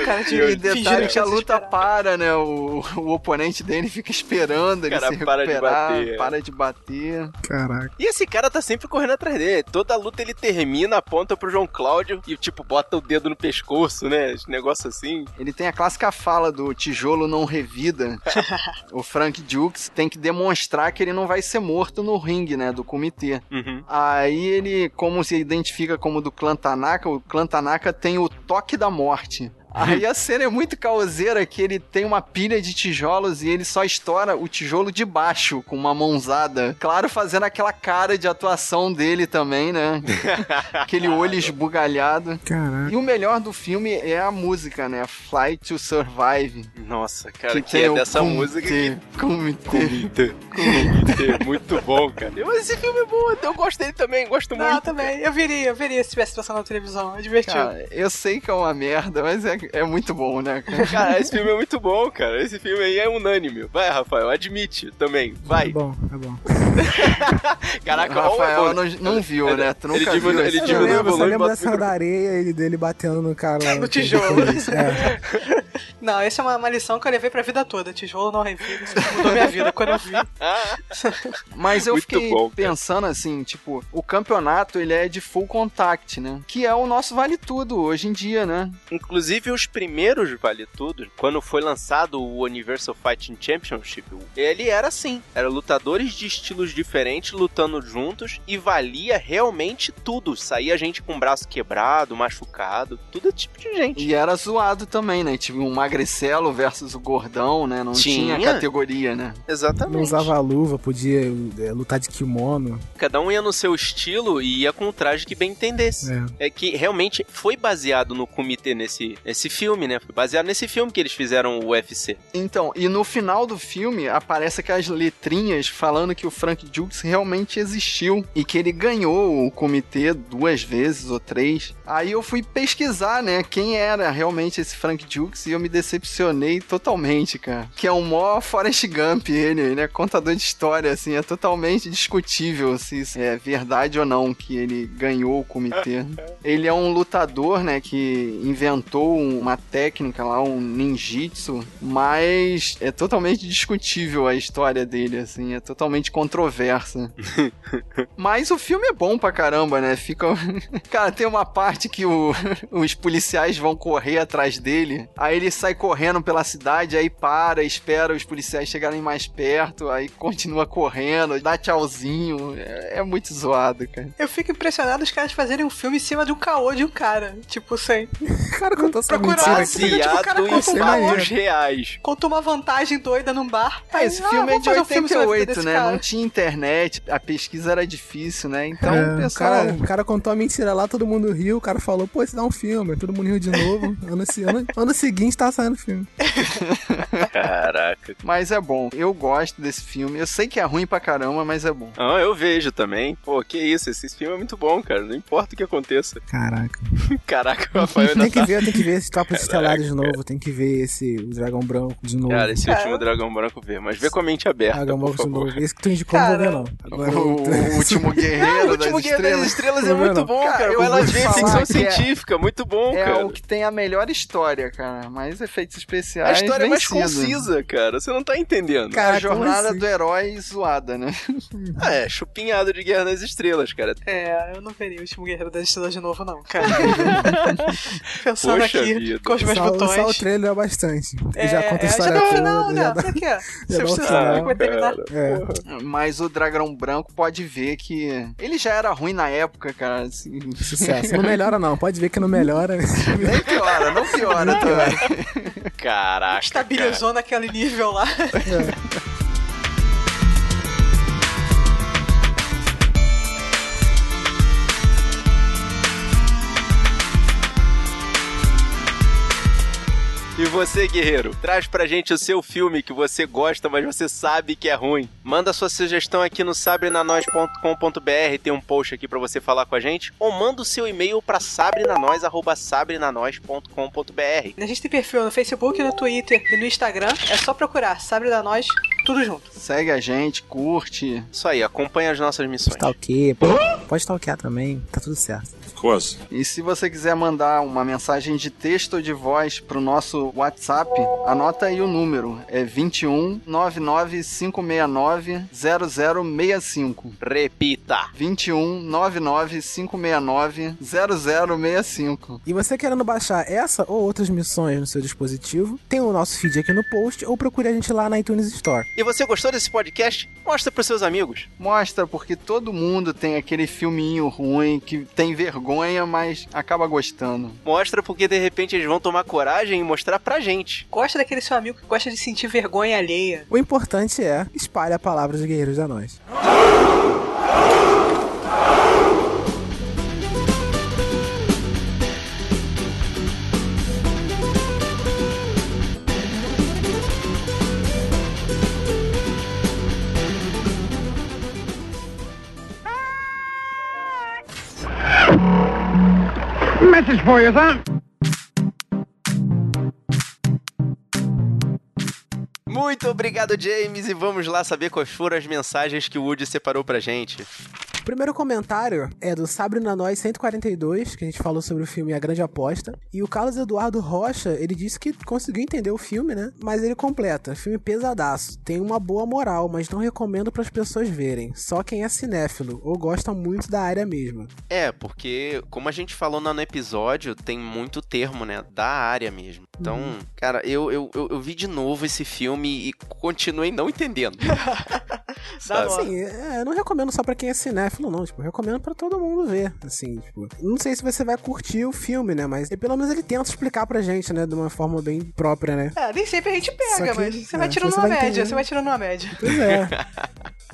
O cara de E fingindo detalhe que a luta para, né? O, o oponente dele fica esperando ele Cara, se para de recuperar, bater. para de bater. Caraca. E esse cara tá sempre correndo atrás dele. Toda luta ele termina, aponta pro João Cláudio e, tipo, bota o dedo no pescoço, né? Esse negócio assim. Ele tem a clássica fala do tijolo não revida. o Frank Dukes tem que demonstrar que ele não vai ser morto no ringue, né? Do comitê. Uhum. Aí ele, como se identifica como do clã Tanaka, o clã Tanaka tem o toque da morte. Aí a cena é muito caoseira que ele tem uma pilha de tijolos e ele só estoura o tijolo de baixo com uma mãozada. Claro, fazendo aquela cara de atuação dele também, né? Aquele olho esbugalhado. Caraca. E o melhor do filme é a música, né? Fly to Survive. Nossa, cara, que, tem é o dessa comitê, música que... Comitê. Comitê. Comitê. Muito bom, cara. Mas esse filme é bom, eu gosto dele também, gosto Não, muito. também. Eu veria, eu veria se tivesse passando na televisão. É divertido. Cara, eu sei que é uma merda, mas é, é muito bom, né, cara? Cara, esse filme é muito bom, cara. Esse filme aí é unânime. Vai, Rafael, admite também. É Vai. bom, é bom. Caraca, O Rafael é não, não viu, né? Tu Ele nunca diminui- viu ele diminui só volume, lembro bota da cena da areia e dele batendo no cara lá. No tijolo. É. Não, essa é uma, uma lição que eu levei pra vida toda. Tijolo não revida. Isso mudou minha vida quando eu vi. Mas eu Muito fiquei bom, pensando assim, tipo, o campeonato ele é de full contact, né? Que é o nosso vale tudo hoje em dia, né? Inclusive, os primeiros Vale Tudo, quando foi lançado o Universal Fighting Championship, ele era assim: era lutadores de estilos diferentes lutando juntos e valia realmente tudo. Saía gente com o braço quebrado, machucado, tudo tipo de gente. E era zoado também, né? Tipo, um magricelo versus o gordão, né? Não tinha, Tinha. categoria, né? Exatamente. Não usava luva, podia é, lutar de kimono. Cada um ia no seu estilo e ia com o traje que bem entendesse. É. É que realmente foi baseado no comitê nesse, nesse filme, né? Foi baseado nesse filme que eles fizeram o UFC. Então, e no final do filme aparece aquelas letrinhas falando que o Frank Dukes realmente existiu e que ele ganhou o comitê duas vezes ou três. Aí eu fui pesquisar, né, quem era realmente esse Frank Dukes e eu me decepcionei totalmente, cara. Que é um mó Forrest Gump ele, ele é contador de história, assim, é totalmente discutível se isso é verdade ou não que ele ganhou o comitê. Ele é um lutador, né, que inventou uma técnica lá, um ninjitsu, mas é totalmente discutível a história dele, assim, é totalmente controversa. mas o filme é bom pra caramba, né? Fica. Cara, tem uma parte que o- os policiais vão correr atrás dele, aí ele sai correndo pela cidade, aí para, espera os policiais chegarem mais perto, aí continua correndo, dá tchauzinho. É, é muito zoado, cara. Eu fico impressionado os caras fazerem um filme em cima de um caô de um cara. Tipo, sem. O cara contou essa Procurar, mentira assim, aqui. tipo, o cara em conta um reais. conta uma vantagem doida num bar. Aí, esse ah, filme é de fazer um filme sobre a vida 88, desse né? cara. Não tinha internet, a pesquisa era difícil, né? Então, É, o o, pessoal. cara, o cara contou a mentira lá, todo mundo riu, o cara falou, pô, isso dá um filme, todo mundo riu de novo. Ano, ano, ano seguinte tá saindo filme. Caraca. Mas é bom. Eu gosto desse filme. Eu sei que é ruim pra caramba, mas é bom. Ah, eu vejo também. Pô, que isso, esse filme é muito bom, cara. Não importa o que aconteça. Caraca. Caraca, o Rafael ainda Tem que tá... ver, tem que ver esse Tropa. Estelares de novo, tem que ver esse o Dragão Branco de novo. Cara, esse último Dragão Branco vê, mas vê com a mente aberta, Dragão Branco de novo. Esse que tu indicou não vou ver, não. Agora, O, o último guerreiro Ah, o das último Guerra das estrelas. Estrelas é Não, muito não. bom, Cara, cara. eu te ver falar ficção é- científica, muito bom, É cara. o que tem a melhor história, cara. Mais efeitos especiais. A história é mais concisa, cara. Você não tá entendendo. a jornada assim? do herói zoada, né? Ah, é, chupinhado de Guerra das Estrelas, cara. É, eu não veria o último Guerreiro das Estrelas de novo, não, cara. Pensando Poxa aqui vida. com os meus só, botões. só o trailer é bastante. É, já conta a é, já história dá o toda. final, né? já dá- Pra quê? já Você precisa final, vai terminar. É. Mas o Dragão Branco pode ver que ele já era ruim na época, cara. assim. Sucesso. Não melhora, não. Pode ver que não melhora. Nem piora, não piora também. Caraca. Estabilizou naquele nível lá. E você, guerreiro, traz pra gente o seu filme que você gosta, mas você sabe que é ruim. Manda sua sugestão aqui no sabrenanois.com.br, tem um post aqui pra você falar com a gente, ou manda o seu e-mail pra sabrenanois@sabrenanois.com.br. A gente tem perfil no Facebook, no Twitter e no Instagram. É só procurar Sabre da Nós, tudo junto. Segue a gente, curte. Isso aí, acompanha as nossas missões. Stalkeia. Pode stalkear também, tá tudo certo. Coisa. E se você quiser mandar uma mensagem de texto ou de voz pro nosso WhatsApp, anota aí o número. É 21 99 569 0065. Repita. 21 99 569 0065. E você querendo baixar essa ou outras missões no seu dispositivo, tem o nosso feed aqui no post ou procure a gente lá na iTunes Store. E você gostou desse podcast? Mostra pros seus amigos. Mostra, porque todo mundo tem aquele filminho ruim que tem vergonha, mas acaba gostando. Mostra porque de repente eles vão tomar coragem e mostrar pra gente. Gosta daquele seu amigo que gosta de sentir vergonha alheia. O importante é espalhe a palavra dos guerreiros da nós. Message for you, son. Muito obrigado, James, e vamos lá saber quais foram as mensagens que o Woody separou pra gente. O primeiro comentário é do Sabre na Nós 142, que a gente falou sobre o filme A Grande Aposta. E o Carlos Eduardo Rocha, ele disse que conseguiu entender o filme, né? Mas ele completa: filme pesadaço. Tem uma boa moral, mas não recomendo para as pessoas verem. Só quem é cinéfilo ou gosta muito da área mesmo. É, porque, como a gente falou no episódio, tem muito termo, né? Da área mesmo. Então, Uhum. cara, eu, eu, eu, eu vi de novo esse filme e continuei não entendendo. Sabe? Assim, é, eu não recomendo só pra quem é cinéfilo, não. Tipo, recomendo pra todo mundo ver. Assim, tipo, não sei se você vai curtir o filme, né? Mas pelo menos ele tenta explicar pra gente, né? De uma forma bem própria, né? É, nem sempre a gente pega, que, mas você é, vai tirando você uma vai média, entendendo. você vai tirando uma média. Pois é.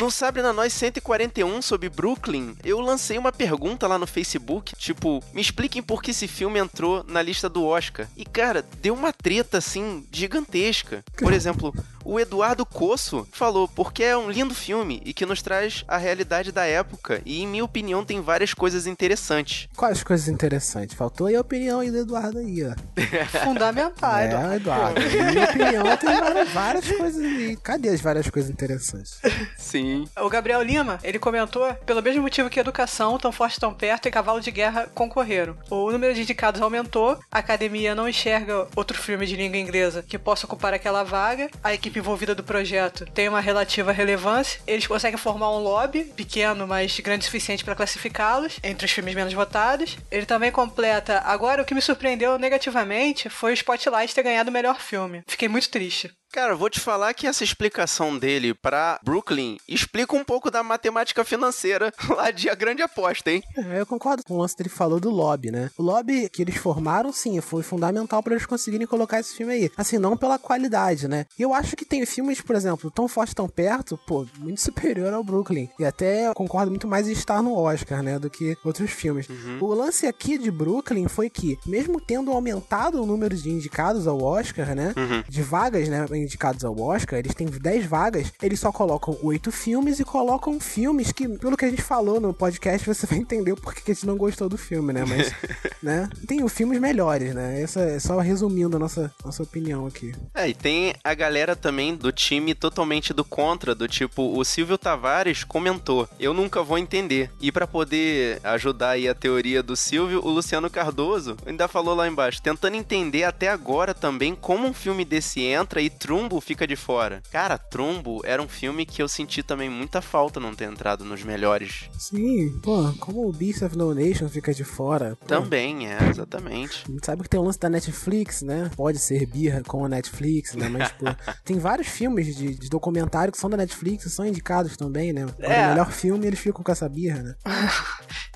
No Sabre na Nós 141 sobre Brooklyn, eu lancei uma pergunta lá no Facebook, tipo, me expliquem por que esse filme entrou na lista do Oscar. E cara, deu uma treta assim gigantesca. Por exemplo, o Eduardo Coço falou porque é um lindo filme e que nos traz a realidade da época e em minha opinião tem várias coisas interessantes. Quais coisas interessantes? Faltou aí a opinião aí do Eduardo aí, ó. Fundamental, Eduardo. É, Eduardo. Na minha opinião, tem várias, várias coisas aí. Cadê as várias coisas interessantes? Sim. O Gabriel Lima, ele comentou, pelo mesmo motivo que Educação, Tão Forte Tão Perto e Cavalo de Guerra concorreram. O número de indicados aumentou, a academia não enxerga outro filme de língua inglesa que possa ocupar aquela vaga, a equipe envolvida do projeto tem uma relativa relevância, eles conseguem formar um lobby, pequeno, mas grande o suficiente para classificá-los entre os filmes menos votados. Ele também completa, agora o que me surpreendeu negativamente foi o Spotlight ter ganhado o melhor filme. Fiquei muito triste. Cara, vou te falar que essa explicação dele pra Brooklyn explica um pouco da matemática financeira lá de A Grande Aposta, hein? É, eu concordo com o lance que ele falou do lobby, né? O lobby que eles formaram, sim, foi fundamental pra eles conseguirem colocar esse filme aí. Assim, não pela qualidade, né? E eu acho que tem filmes, por exemplo, Tão Forte Tão Perto, pô, muito superior ao Brooklyn. E até eu concordo muito mais em estar no Oscar, né? Do que outros filmes. O lance aqui de Brooklyn foi que, mesmo tendo aumentado o número de indicados ao Oscar, né? Uhum. De vagas, né? Indicados ao Oscar, eles têm 10 vagas, eles só colocam 8 filmes e colocam filmes que, pelo que a gente falou no podcast, você vai entender o porquê que a gente não gostou do filme, né? Mas, né? Tem os filmes melhores, né? Essa é só resumindo a nossa, nossa opinião aqui. É, e tem a galera também do time totalmente do contra, do tipo, o Silvio Tavares comentou, eu nunca vou entender. E pra poder ajudar aí a teoria do Silvio, o Luciano Cardoso ainda falou lá embaixo, tentando entender até agora também como um filme desse entra e Trumbo fica de fora. Cara, Trumbo era um filme que eu senti também muita falta não ter entrado nos melhores. Sim, pô, como o Beast of No Nation fica de fora. pô. Também, é, exatamente. A gente sabe que tem o lance da Netflix, né? Pode ser birra com a Netflix, né? Mas, pô, tem vários filmes de, de documentário que são da Netflix e são indicados também, né? Quando É. o melhor filme, eles ficam com essa birra, né?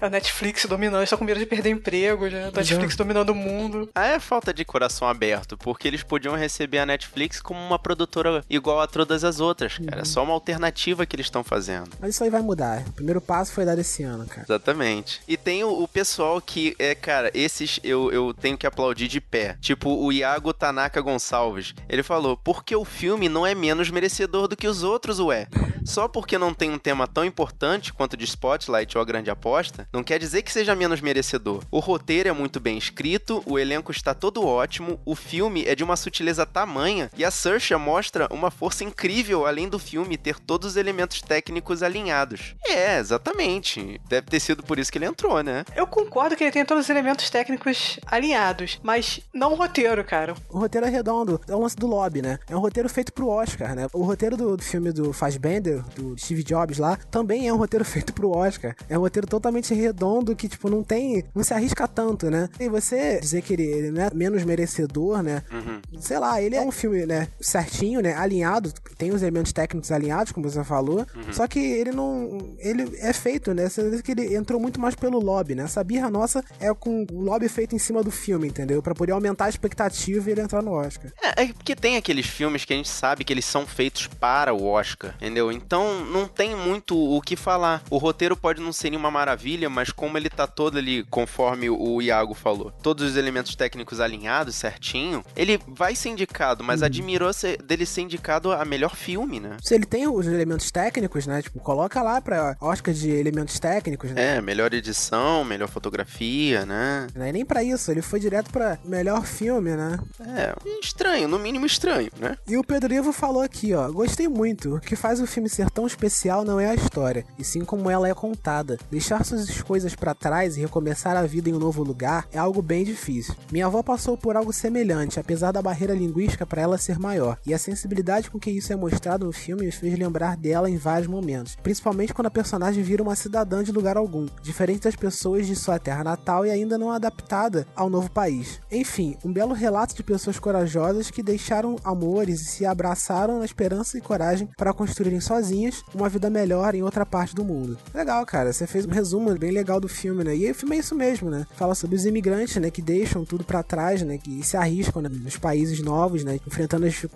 A Netflix dominando, eles estão com medo de perder emprego, já. A Netflix dominando o mundo. Ah, é falta de coração aberto, porque eles podiam receber a Netflix como uma produtora igual a todas as outras, cara. É só uma alternativa que eles estão fazendo. Mas isso aí vai mudar. O primeiro passo foi dado esse ano, cara. Exatamente. E tem o, o pessoal que, é, cara, esses eu, eu tenho que aplaudir de pé. Tipo, o Iago Tanaka Gonçalves. Ele falou, porque o filme não é menos merecedor do que os outros, ué. Só porque não tem um tema tão importante quanto de Spotlight ou A Grande Aposta, não quer dizer que seja menos merecedor. O roteiro é muito bem escrito, o elenco está todo ótimo, o filme é de uma sutileza tamanha e a Saoirse mostra uma força incrível além do filme ter todos os elementos técnicos alinhados. É, exatamente. Deve ter sido por isso que ele entrou, né? Eu concordo que ele tem todos os elementos técnicos alinhados, mas não o roteiro, cara. O roteiro é redondo, é o lance do lobby, né? É um roteiro feito pro Oscar, né? O roteiro do, filme do Fassbender, do Steve Jobs lá, também é um roteiro feito pro Oscar. É um roteiro totalmente redondo que, tipo, não tem. não se arrisca tanto, né? E você dizer que ele, ele não é menos merecedor, né? Uhum. Sei lá, ele é um filme, né, certinho, né? Alinhado, tem os elementos técnicos alinhados, como você falou. Uhum. Só que ele não. Ele é feito, né? Você que ele entrou muito mais pelo lobby, né? Essa birra nossa é com o lobby feito em cima do filme, entendeu? Pra poder aumentar a expectativa e ele entrar no Oscar. É, é porque tem aqueles filmes que a gente sabe que eles são feitos para o Oscar, entendeu? Então não tem muito o que falar. O roteiro pode não ser nenhuma maravilha, mas como ele tá todo ali, conforme o Iago falou, todos os elementos técnicos alinhados certinho, ele vai ser indicado, mas admirou ser, dele ser indicado a melhor filme, né? Se ele tem os elementos técnicos, né? Tipo, coloca lá pra Oscar de elementos técnicos, né? É, melhor edição, melhor fotografia, né? Não é nem pra isso, ele foi direto pra melhor filme, né? É, estranho, no mínimo estranho, né? E o Pedro Ivo falou aqui, ó, gostei muito. O que faz o filme ser tão especial não é a história, e sim como ela é contada. Deixar suas coisas pra trás e recomeçar a vida em um novo lugar é algo bem difícil. Minha avó passou por algo semelhante, apesar da barreira linguística para ela ser maior, e a sensibilidade com que isso é mostrado no filme me fez lembrar dela em vários momentos, principalmente quando a personagem vira uma cidadã de lugar algum, diferente das pessoas de sua terra natal e ainda não adaptada ao novo país. Enfim, um belo relato de pessoas corajosas que deixaram amores e se abraçaram na esperança e coragem para construírem sozinhas uma vida melhor em outra parte do mundo. Legal, cara, você fez um resumo bem legal do filme, né? E o filme é isso mesmo, né? Fala sobre os imigrantes, né, que deixam tudo para trás, né, que se arriscam né, nos países novos, né, enfrentando as dificuldades,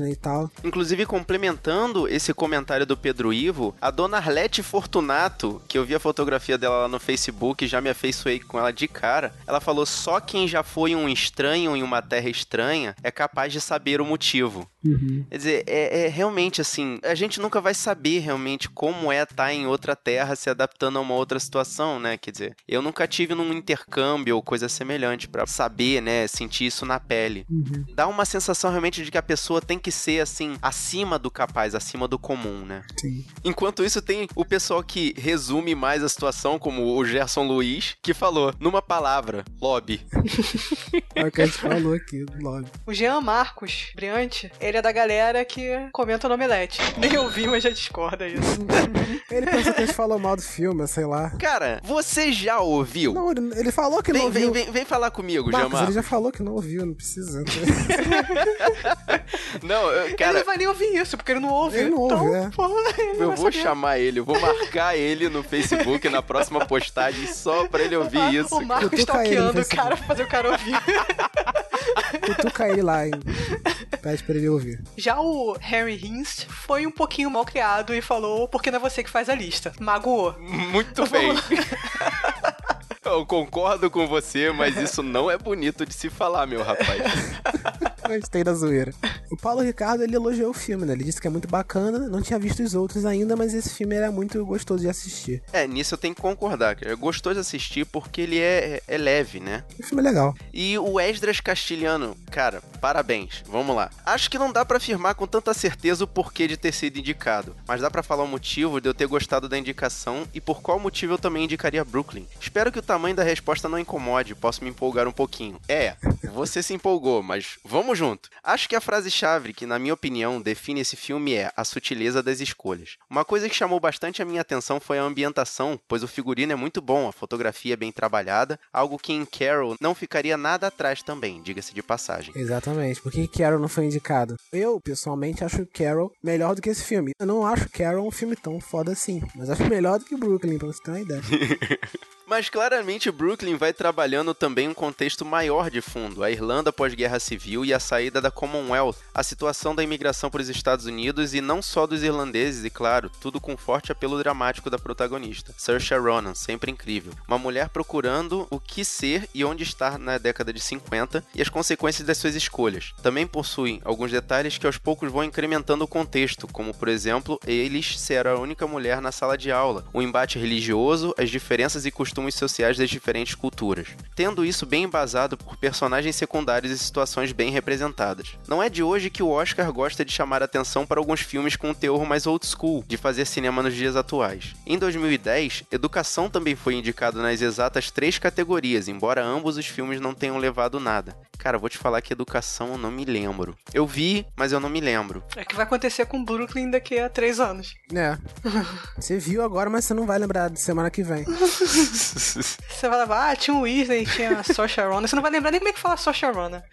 né, e tal. Inclusive, complementando esse comentário do Pedro Ivo, a dona Arlete Fortunato, que eu vi a fotografia dela lá no Facebook já me afeiçoei com ela de cara, ela falou: só quem já foi um estranho em uma terra estranha é capaz de saber o motivo. Uhum. Quer dizer, é, é realmente assim, a gente nunca vai saber realmente como é estar em outra terra se adaptando a uma outra situação, né? Quer dizer, eu nunca tive num intercâmbio ou coisa semelhante para saber, né, sentir isso na pele. Uhum. Dá uma sensação realmente de que a pessoa tem que ser assim, acima do capaz, acima do comum, né? Sim. Enquanto isso, tem o pessoal que resume mais a situação, como o Gerson Luiz, que falou, numa palavra, lobby. É o que a gente falou aqui lobby. O Jean Marcos, Briante, ele é da galera que comenta no Omelete. Nem ouvi, mas já discorda isso. Ele pensou que a gente falou mal do filme, sei lá. Cara, você já ouviu? Não, ele, ele falou que vem, não ouviu. Vem, vem, vem falar comigo, Marcos, ele já falou que não ouviu, não precisa. Não, eu, ele cara, não vai nem ouvir isso, porque ele não ouve. Ele não então, ouve, é. porra, ele não eu vou saber. chamar ele, eu vou marcar ele no Facebook na próxima postagem só pra ele ouvir isso. O Marcos no stalkeando o cara pra fazer o cara ouvir. Cutuca ele lá, hein? Pede pra ele ouvir. Já o Harry Hinst foi um pouquinho mal criado e falou porque não é você que faz a lista. Magoou. Muito bem. Eu concordo com você, mas isso não é bonito de se falar, meu rapaz. Gostei da zoeira. O Paulo Ricardo, ele elogiou o filme, né? Ele disse que é muito bacana, não tinha visto os outros ainda, mas esse filme era muito gostoso de assistir. É, nisso eu tenho que concordar. cara. Gostou de assistir porque ele é, é leve, né? O filme é legal. E o Esdras Castilhano, cara, parabéns. Vamos lá. Acho que não dá pra afirmar com tanta certeza o porquê de ter sido indicado, mas dá pra falar o motivo de eu ter gostado da indicação e por qual motivo eu também indicaria Brooklyn. Espero que o tamanho da resposta não incomode, posso me empolgar um pouquinho. É, você se empolgou, mas vamos junto. Acho que a frase-chave que, na minha opinião, define esse filme é a sutileza das escolhas. Uma coisa que chamou bastante a minha atenção foi a ambientação, pois o figurino é muito bom, a fotografia é bem trabalhada, algo que em Carol não ficaria nada atrás também, diga-se de passagem. Exatamente. Por que Carol não foi indicado? Eu, pessoalmente, acho Carol melhor do que esse filme. Eu não acho Carol um filme tão foda assim, mas acho melhor do que Brooklyn, pra você ter uma ideia. Mas claramente Brooklyn vai trabalhando também um contexto maior de fundo, a Irlanda pós-guerra civil e a saída da Commonwealth, a situação da imigração para os Estados Unidos e não só dos irlandeses, e claro, tudo com forte apelo dramático da protagonista, Saoirse Ronan, sempre incrível. Uma mulher procurando o que ser e onde estar na década de 50 e as consequências das suas escolhas. Também possuem alguns detalhes que aos poucos vão incrementando o contexto, como por exemplo, eles ser a única mulher na sala de aula, o embate religioso, as diferenças e costumes sociais das diferentes culturas. Tendo isso bem embasado por personagens secundários e situações bem representadas. Não é de hoje que o Oscar gosta de chamar atenção para alguns filmes com um teor mais old school, de fazer cinema nos dias atuais. Em 2010, Educação também foi indicado nas exatas três categorias, embora ambos os filmes não tenham levado nada. Cara, vou te falar que Educação eu não me lembro. Eu vi, mas eu não me lembro. É que vai acontecer com Brooklyn daqui a três anos. É. Você viu agora, mas você não vai lembrar de semana que vem. Você vai levar, ah, tinha o Weasley, tinha a Saoirse Ronan. Você não vai lembrar nem como é que fala Saoirse Ronan.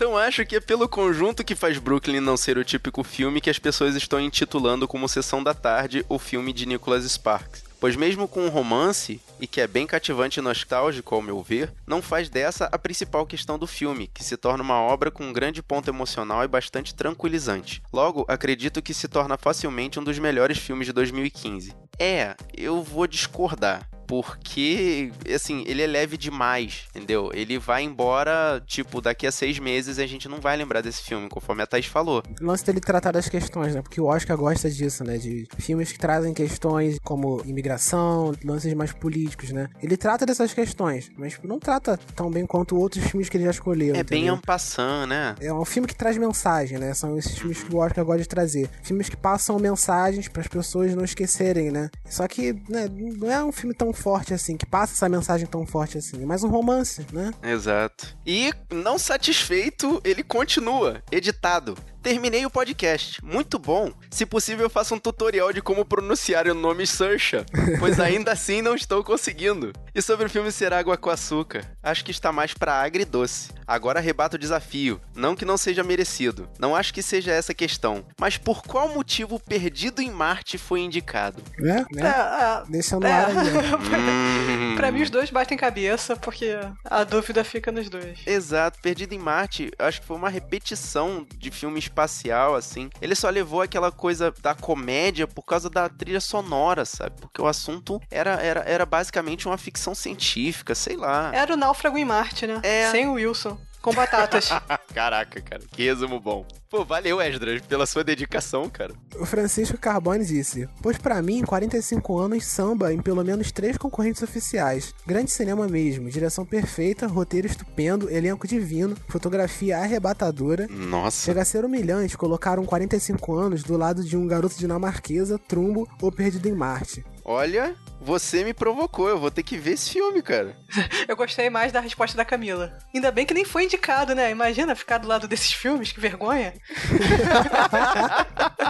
Então acho que é pelo conjunto que faz Brooklyn não ser o típico filme que as pessoas estão intitulando como Sessão da Tarde o filme de Nicholas Sparks. Pois mesmo com um romance, e que é bem cativante e nostálgico ao meu ver, não faz dessa a principal questão do filme, que se torna uma obra com um grande ponto emocional e bastante tranquilizante. Logo, acredito que se torna facilmente um dos melhores filmes de 2015. É, eu vou discordar porque, assim, ele é leve demais, entendeu? Ele vai embora, tipo, daqui a seis meses a gente não vai lembrar desse filme, conforme a Thaís falou. O lance dele tratar das questões, né? Porque o Oscar gosta disso, né? De filmes que trazem questões como imigração, lances mais políticos, né? Ele trata dessas questões, mas não trata tão bem quanto outros filmes que ele já escolheu. É entendeu? bem ampassant, né? É um filme que traz mensagem, né? São esses filmes que o Oscar gosta de trazer. Filmes que passam mensagens para as pessoas não esquecerem, né? Só que né, não é um filme tão forte assim, que passa essa mensagem tão forte assim. É mais um romance, né? Exato. E, não satisfeito, ele continua, editado. Terminei o podcast. Muito bom. Se possível, eu faço um tutorial de como pronunciar o nome Saoirse, pois ainda assim não estou conseguindo. E sobre o filme ser água com açúcar, acho que está mais para agridoce. Agora rebato o desafio, não que não seja merecido. Não acho que seja essa a questão, mas por qual motivo Perdido em Marte foi indicado? Né? né? É, é, Deixando é. no ar aí. Hum. pra mim, os dois batem cabeça, porque a dúvida fica nos dois. Exato, Perdido em Marte, acho que foi uma repetição de filme espacial, assim. Ele só levou aquela coisa da comédia por causa da trilha sonora, sabe? Porque o assunto era, era, era basicamente uma ficção científica, sei lá. Era o Náufrago em Marte, né? É. Sem o Wilson. Com batatas. Caraca, cara, que resumo bom. Pô, valeu, Esdras, pela sua dedicação, cara. O Francisco Carbone disse: Pois pra mim, 45 anos, samba em pelo menos três concorrentes oficiais. Grande cinema mesmo, direção perfeita, roteiro estupendo, elenco divino, fotografia arrebatadora. Nossa. Chega a ser humilhante colocar um 45 anos do lado de um garoto dinamarquesa, trumbo ou perdido em Marte. Olha, você me provocou, eu vou ter que ver esse filme, cara. Eu gostei mais da resposta da Camila. Ainda bem que nem foi indicado, né? Imagina ficar do lado desses filmes, que vergonha.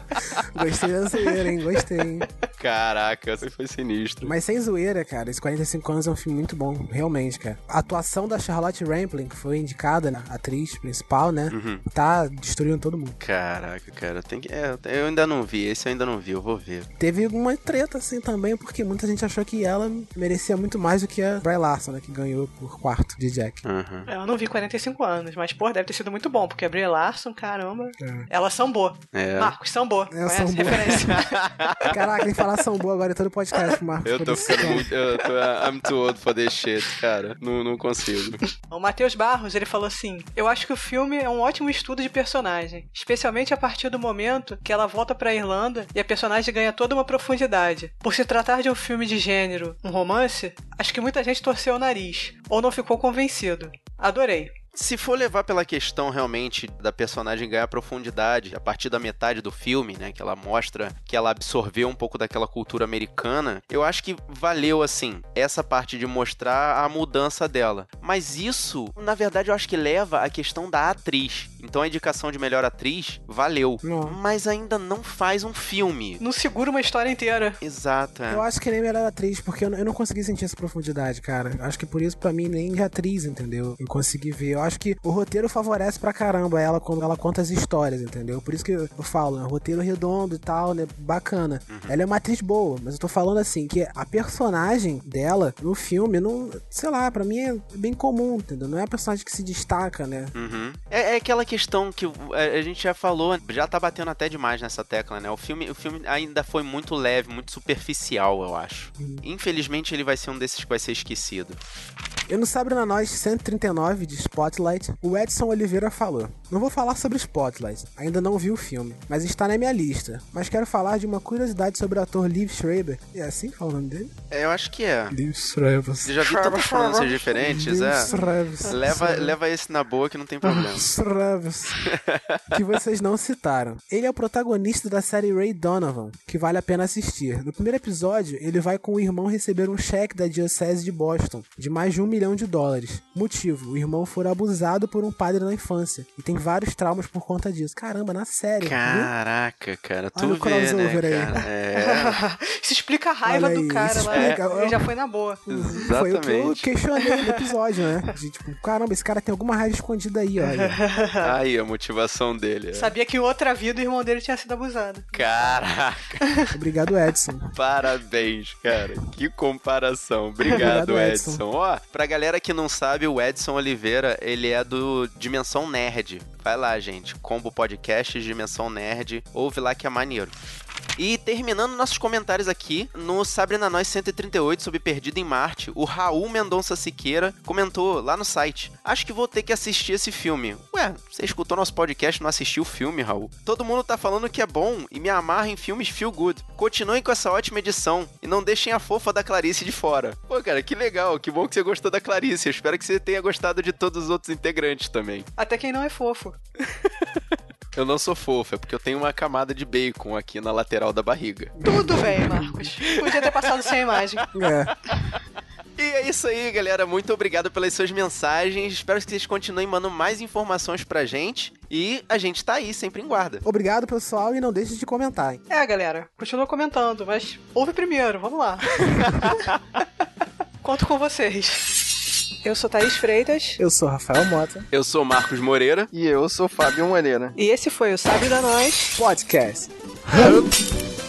Gostei da zoeira, hein? Gostei, hein? Caraca, você foi sinistro. Mas sem zoeira, cara, esse 45 anos é um filme muito bom, realmente, cara. A atuação da Charlotte Rampling, que foi indicada, né, atriz principal, né? Uhum. Tá destruindo todo mundo. Caraca, cara, tem que. É, eu ainda não vi, esse eu ainda não vi, eu vou ver. Teve uma treta, assim, também, porque muita gente achou que ela merecia muito mais do que a Bry Larson, né? Que ganhou por quarto de Jack. Uhum. Eu não vi 45 anos, mas, pô, deve ter sido muito bom, porque a Brie Larson, caramba. É. Elas são boas. É. Marcos, são boas. É, boas. Referência. Caraca, tem falar são boa agora em todo podcast, Marcos. Eu tô ficando que- muito. Eu tô, I'm too old for this shit, cara. Não, não consigo. O Matheus Barros, ele falou assim: Eu acho que o filme é um ótimo estudo de personagem, especialmente a partir do momento que ela volta pra Irlanda e a personagem ganha toda uma profundidade. Por se tratar de um filme de gênero, um romance, acho que muita gente torceu o nariz, ou não ficou convencido. Adorei. Se for levar pela questão realmente da personagem ganhar profundidade a partir da metade do filme, né, que ela mostra que ela absorveu um pouco daquela cultura americana, eu acho que valeu assim essa parte de mostrar a mudança dela. Mas isso, na verdade, eu acho que leva à questão da atriz. Então a indicação de melhor atriz valeu, mas ainda não faz um filme. Não segura uma história inteira. Exato. É. Eu acho que nem melhor atriz, porque eu não, não consegui sentir essa profundidade, cara. Acho que por isso, pra mim, nem de atriz, entendeu? Eu consegui ver. Eu acho que o roteiro favorece pra caramba ela quando ela conta as histórias, entendeu? Por isso que eu falo, né? Roteiro redondo e tal, né? Bacana. Ela é uma atriz boa, mas eu tô falando assim, que a personagem dela no filme, não, sei lá, pra mim é bem comum, entendeu? Não é a personagem que se destaca, né? Uhum. É, é aquela questão que a, a gente já falou, já tá batendo até demais nessa tecla, né? O filme, o filme ainda foi muito leve, muito superficial, eu acho. Infelizmente ele vai ser um desses que vai ser esquecido. Eu no Sabre na Nós 139 de Spotlight, o Edson Oliveira falou: Não vou falar sobre Spotlight, ainda não vi o filme, mas está na minha lista. Mas quero falar de uma curiosidade sobre o ator Liv Schreiber. É assim que fala o nome dele? É, eu acho que é. Liv Schreiber. Você já viu tantas pronúncias diferentes, Liv é? Schreiber. Leva, leva esse na boa que não tem problema. Schreiber. que vocês não citaram. Ele é o protagonista da série Ray Donovan, que vale a pena assistir. No primeiro episódio, ele vai com o irmão receber um cheque da Diocese de Boston, de mais de um milhão de dólares. Motivo: o irmão foi abusado por um padre na infância e tem vários traumas por conta disso. Caramba, na série. viu? Caraca, cara, tu Olha o vê, né, aí. cara? É, Isso explica a raiva Olha do aí, cara lá. explica- Ele já foi na boa. Foi o que eu exatamente. questionei no episódio, né? De, tipo, caramba, esse cara tem alguma raiva escondida aí, olha. Aí a motivação dele. é. Sabia que em outra vida o irmão dele tinha sido abusado. Caraca, Obrigado, Edson. parabéns, cara. Que comparação. Obrigado, Obrigado, Edson. Edson. Ó, pra galera que não sabe, o Edson Oliveira, ele é do Dimensão Nerd. Vai lá, gente. Combo Podcast Dimensão Nerd. Ouve lá que é maneiro. E terminando nossos comentários aqui, no Sabre na Nós 138 sobre Perdido em Marte, o Raul Mendonça Siqueira comentou lá no site: Acho que vou ter que assistir esse filme. Ué, você escutou nosso podcast e não assistiu o filme, Raul? Todo mundo tá falando que é bom e me amarra em filmes feel good. Continuem com essa ótima edição e não deixem a fofa da Clarice de fora. Pô, cara, que legal, que bom que você gostou da Clarice. Eu espero que você tenha gostado de todos os outros integrantes também. Até quem não é fofo. Eu não sou fofo, é porque eu tenho uma camada de bacon aqui na lateral da barriga. Tudo bem, Marcos. Podia ter passado sem a imagem. É. E é isso aí, galera. Muito obrigado pelas suas mensagens. Espero que vocês continuem mandando mais informações pra gente. E a gente tá aí, sempre em guarda. Obrigado, pessoal, e não deixe de comentar. hein? É, galera, continua comentando, mas ouve primeiro, vamos lá. Conto com vocês. Eu sou Thaís Freitas. Eu sou Rafael Mota. Eu sou Marcos Moreira. E eu sou Fábio Moreira. E esse foi o Sabe da Nós Podcast. Hup.